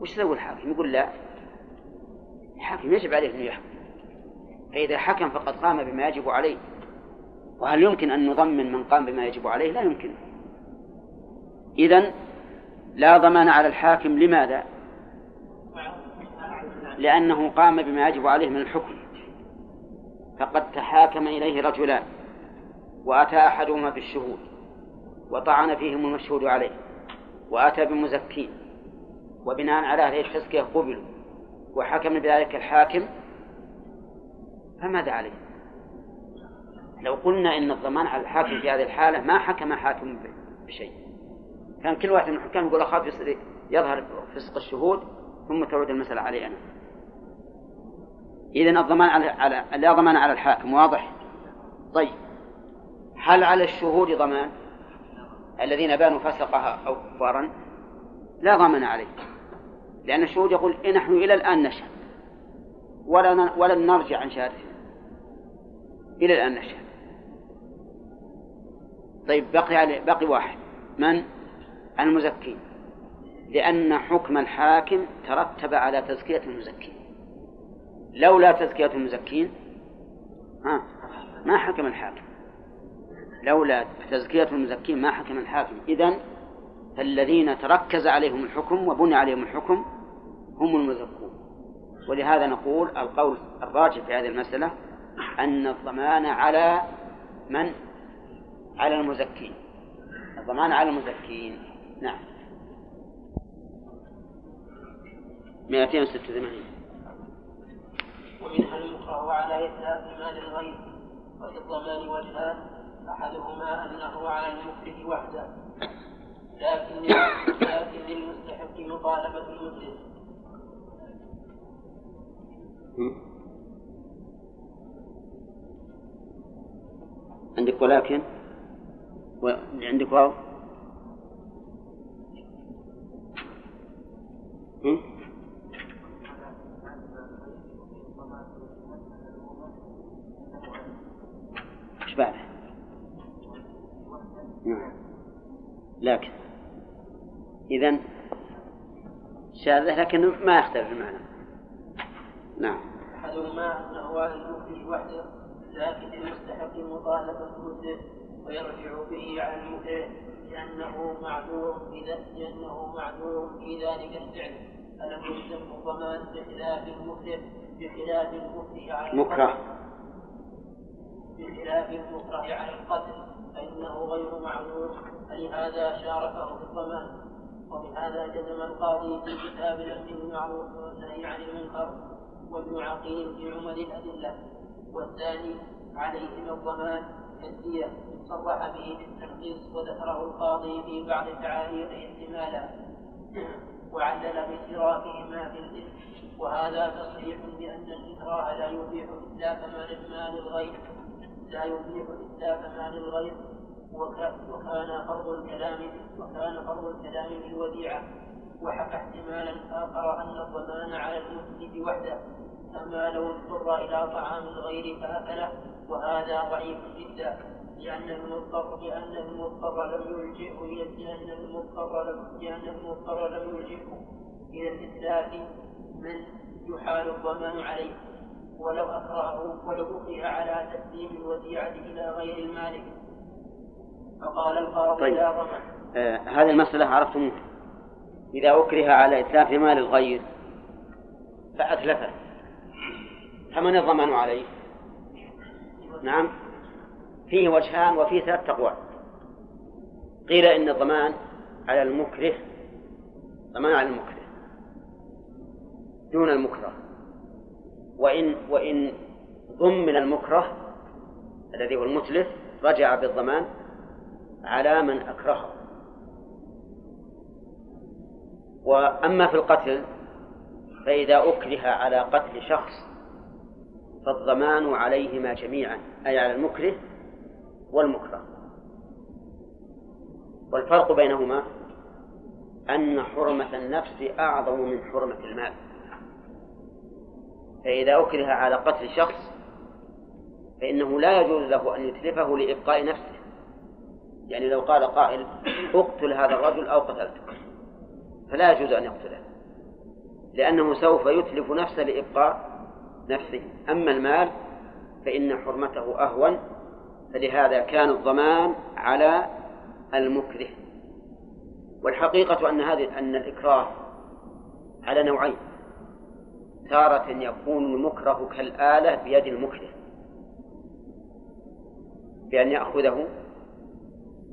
وش يسوي الحاكم؟ يقول لا. الحاكم يجب عليه أن يحكم. فإذا حكم فقد قام بما يجب عليه. وهل يمكن أن نضمن من قام بما يجب عليه؟ لا يمكن. إذن لا ضمان على الحاكم لماذا؟ لأنه قام بما يجب عليه من الحكم. فقد تحاكم إليه رجلان وأتى أحدهما بالشهود وطعن فيهم المشهود عليه وأتى بمزكين وبناء على هذه التزكية قبلوا وحكم بذلك الحاكم. فماذا عليه؟ لو قلنا إن الضمان على الحاكم في هذه الحالة ما حكم حاكم بشيء. كان كل واحد من الحكام يقول أخاف يظهر فسق الشهود ثم تعود المسألة علي أنا إذن الضمان على, على لا ضمان على الحاكم واضح؟ طيب. هل على الشهود ضمان؟ الذين بانوا فسقها أو كفارا؟ لا ضمان عليه. لأن الشهود يقول إن نحن إلى الآن نشهد. ولن, ولن نرجع عن شهادتنا إلى الآن نشهد. طيب بقي علي بقي واحد. من؟ المزكين لأن حكم الحاكم ترتب على تزكية المزكين لولا تزكية المزكين ها ما حكم الحاكم؟ لولا تزكية المزكين ما حكم الحاكم؟ إذن فالذين تركز عليهم الحكم وبني عليهم الحكم هم المزكون. ولهذا نقول القول الراجح في هذه المسألة أن الضمان على من؟ على المزكين. الضمان على المزكين. نعم. 286 ومنها المكره على إتلاف مال الغير وفي الضمان وجهان أحدهما أنه على المكره وحده. لكن لكن للمستحق مطالبة المسلم عندك ولكن؟ عندك واو؟ بعده؟ نعم. لكن إذا شاذة لكن ما يختلف المعنى. نعم. أحدهما أنه المفلس وحده لكن المستحق مطالبة المسلم ويرجع به على المكره لأنه معذور إذا لأنه معذور في ذلك الفعل. فلم يلزم الضمان بخلاف المكره بخلاف المكره على مكره. بخلاف المكره على القتل فإنه غير معذور فلهذا شاركه في الضمان وبهذا جزم القاضي في كتاب الأمر بالمعروف والنهي عن المنكر وابن عقيل في عمد الأدلة. والثاني عليهما الضمان كالدية صرح به بالتنقيص وذكره القاضي في بعض تعاليق احتمالا. وعلل باشتراكهما في الإثم. وهذا تصريح بأن الإكراه لا يبيح إتلاف مال مال الغير. لا يبيح إتلاف مال الغير وكان فرض الكلام وكان فرض الكلام بالوديعة وحكى احتمالا آخر أن الضمان على المسلم وحده. أما لو اضطر إلى طعام الغير فأكله وهذا ضعيف جدا لأن المضطر لأن المضطر لم يلجئه إلى لأن المضطر لم لأن المضطر لم يلجئه إلى الإتلاف من يحال الضمان عليه. ولو أكرهه ولو أكره على تسليم الوديعة إلى غير المالك. فقال القاضي طيب. لا آه هذه المسألة عرفتموها إذا أكره على إتلاف مال الغير فأتلفه. فمن الضمان عليه؟ نعم. فيه وجهان وفيه ثلاث أقوال. قيل إن الضمان على المكره ضمان على المكره دون المكره. وإن وإن ضمن المكره الذي هو المتلف رجع بالضمان على من أكرهه. وأما في القتل فإذا أكره على قتل شخص فالضمان عليهما جميعا أي على المكره والمكره. والفرق بينهما أن حرمة النفس أعظم من حرمة المال. فإذا أكره على قتل شخص فإنه لا يجوز له أن يتلفه لإبقاء نفسه. يعني لو قال قائل اقتل هذا الرجل أو قتلتك فلا يجوز أن يقتله. لأنه سوف يتلف نفسه لإبقاء نفسه. أما المال فإن حرمته أهون فلهذا كان الضمان على المكره. والحقيقة أن هذه أن الإكراه على نوعين. تارة يكون المكره كالآلة بيد المكره. بأن يأخذه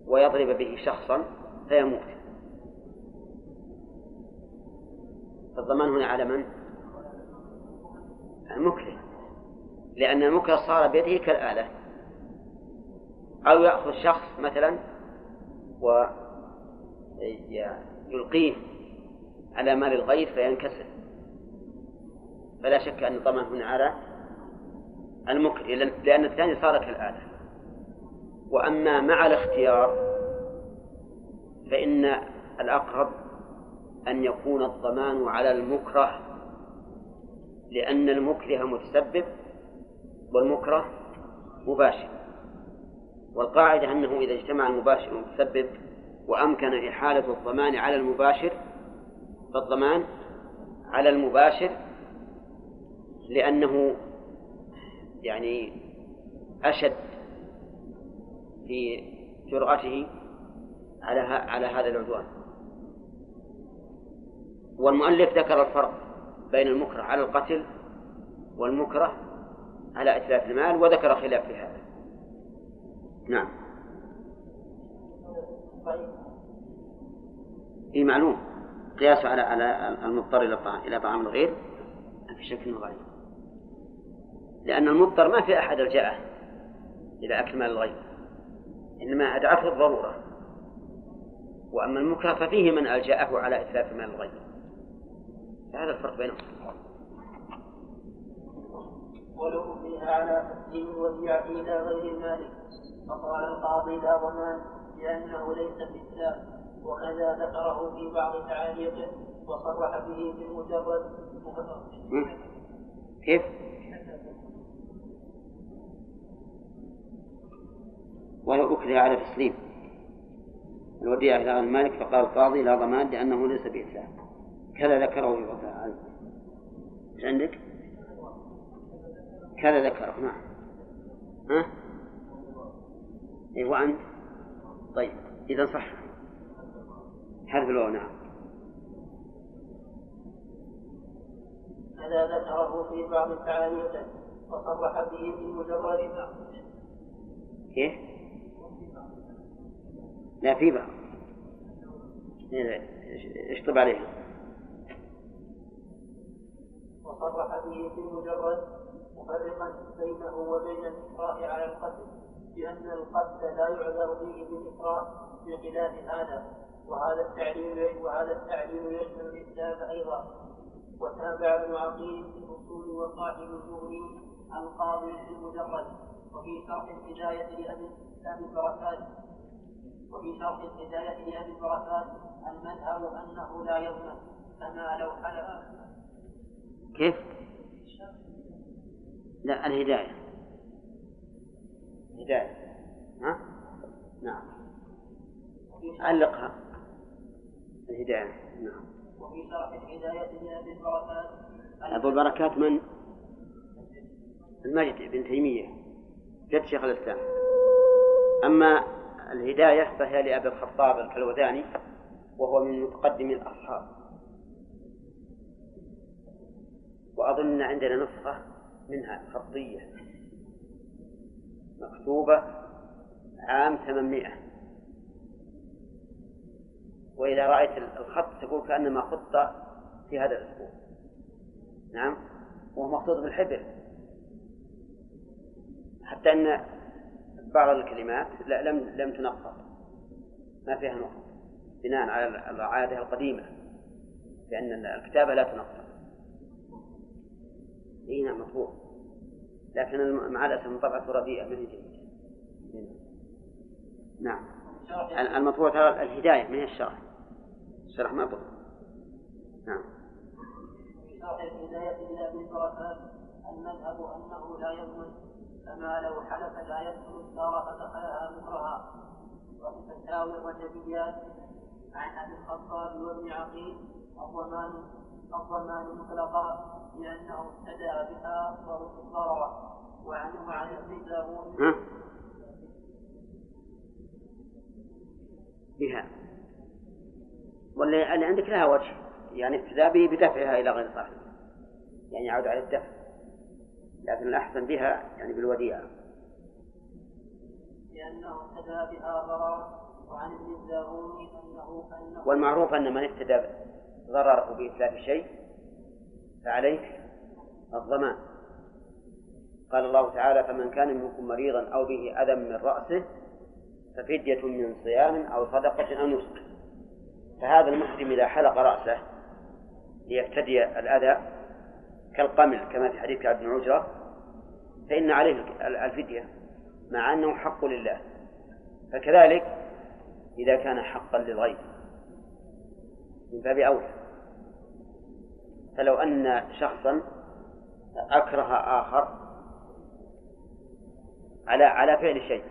ويضرب به شخصا فيموت. فالضمان هنا على من؟ المكره. لأن المكره صار بيده كالآلة. أو يأخذ شخص مثلا ويلقيه على مال الغير فينكسر. فلا شك أن الضمان هنا على المكره لأن الثاني صار كالآلة. وأما مع الاختيار فإن الأقرب أن يكون الضمان على المكره لأن المكره متسبب والمكره مباشر. والقاعدة أنه إذا اجتمع المباشر والمتسبب وأمكن إحالة الضمان على المباشر فالضمان على المباشر لأنه يعني أشد في جرأته على على هذا العدوان. والمؤلف ذكر الفرق بين المكره على القتل والمكره على إتلاف المال وذكر خلاف في هذا. نعم. في معلوم. قياسه على على المضطر إلى إلى طعام الغير. في شك لأن المضطر ما في أحد الجاه إلى اكل مال الغير إنما أدعته الضرورة. وأما المكره ففيه من ألجأه على إتلاف مال الغير هذا الفرق بينهم. ولو فيها على الدين الوديعة إلى غير المالك فقال القاضي لا ضمان لأنه ليس بالإسلام. وكذا ذكره في بعض تعاليقه وصرح به بالمجرد كيف؟ ولو أكره على تسليم. الوديعة إلى غير المالك فقال القاضي لا ضمان لأنه ليس بإسلام. كذا ذكره في بعض إيش عندك؟ كذا ذكره نعم. ها؟ إيه وأنت؟ طيب إذا صح. حرف الواو نعم. كذا ذكره في بعض التعاليق وصرح به بمجرد كيف؟ لا في بعض. اشطب عليها. وصرح به بالمجرد مفرقا بينه وبين الإكراه على القتل لأن القتل لا يعذر فيه بالإكراه بخلاف هذا وهذا التعليل وهذا التعليل يشمل الإسلام أيضا. وتابع ابن عقيل في الأصول وصاحب المغني القاضي في المجرد وفي شرح الهداية لأبي البركات وفي شرح الهداية لأبي البركات المذهب أنه لا يضمن كما لو حلف. كيف؟ لا الهداية. هداية. ها؟ نعم. علقها. الهداية. نعم. وفي شرح الهداية لأبي البركات أبو البركات من؟ المجد بن تيمية. جد شيخ الإسلام. أما الهداية فهي لأبي الخطاب الكلوذاني وهو من متقدم الأصحاب. وأظن عندنا نسخة منها خطية مكتوبة عام 800 وإذا رأيت الخط تقول كأنما خط في هذا الأسبوع. نعم وهو مخطوط بالحبر. حتى أن بعض الكلمات لا لم لم تنقط ما فيها نقط بناء على العادة القديمة. لأن الكتابة لا تنقط إي نعم مطبوع لكن مع الأسف طبعته رديئة من جيده نعم. المطبوع ترى الهداية من الشرح الشرح ما بطل نعم. شرح الهداية ابن المذهب أنه لا يضمن كما لو حلف لا يدخل الدار فدخلها مكرها وفي فتاوى الرجبيات عن أبي الخطاب وابن عقيل الضمان الضمان مطلقا لأنه ابتدا بها ضررا وعنه عن ابن داوود. بها. ولا اللي عندك لها وجه. يعني ابتداء به بدفعها إلى غير صاحب يعني يعود على الدفع. لكن الأحسن بها يعني بالوديعة. لأنه ابتدى بها ضررا وعن ابن أنه أنه والمعروف أن من ابتدى ضرره بإتلاف شيء فعليه الضمان. قال الله تعالى فمن كان منكم مريضا أو به أذى من رأسه ففدية من صيام أو صدقة أو نسك. فهذا المحرم إذا حلق رأسه ليفتدي الأذى كالقمل كما في حديث كعب بن عجرة. فإن عليه الفدية مع أنه حق لله. فكذلك إذا كان حقا للغير من باب أولى. فلو أن شخصا أكره آخر على على فعل شيء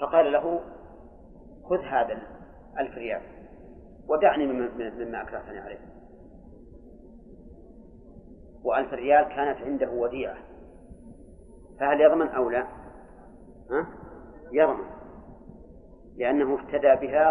فقال له خذ هذا ألف ريال ودعني مما أكرهتني عليه. وألف ريال كانت عنده وديعة فهل يضمن أو لا؟ ها؟ يضمن لأنه افتدى بها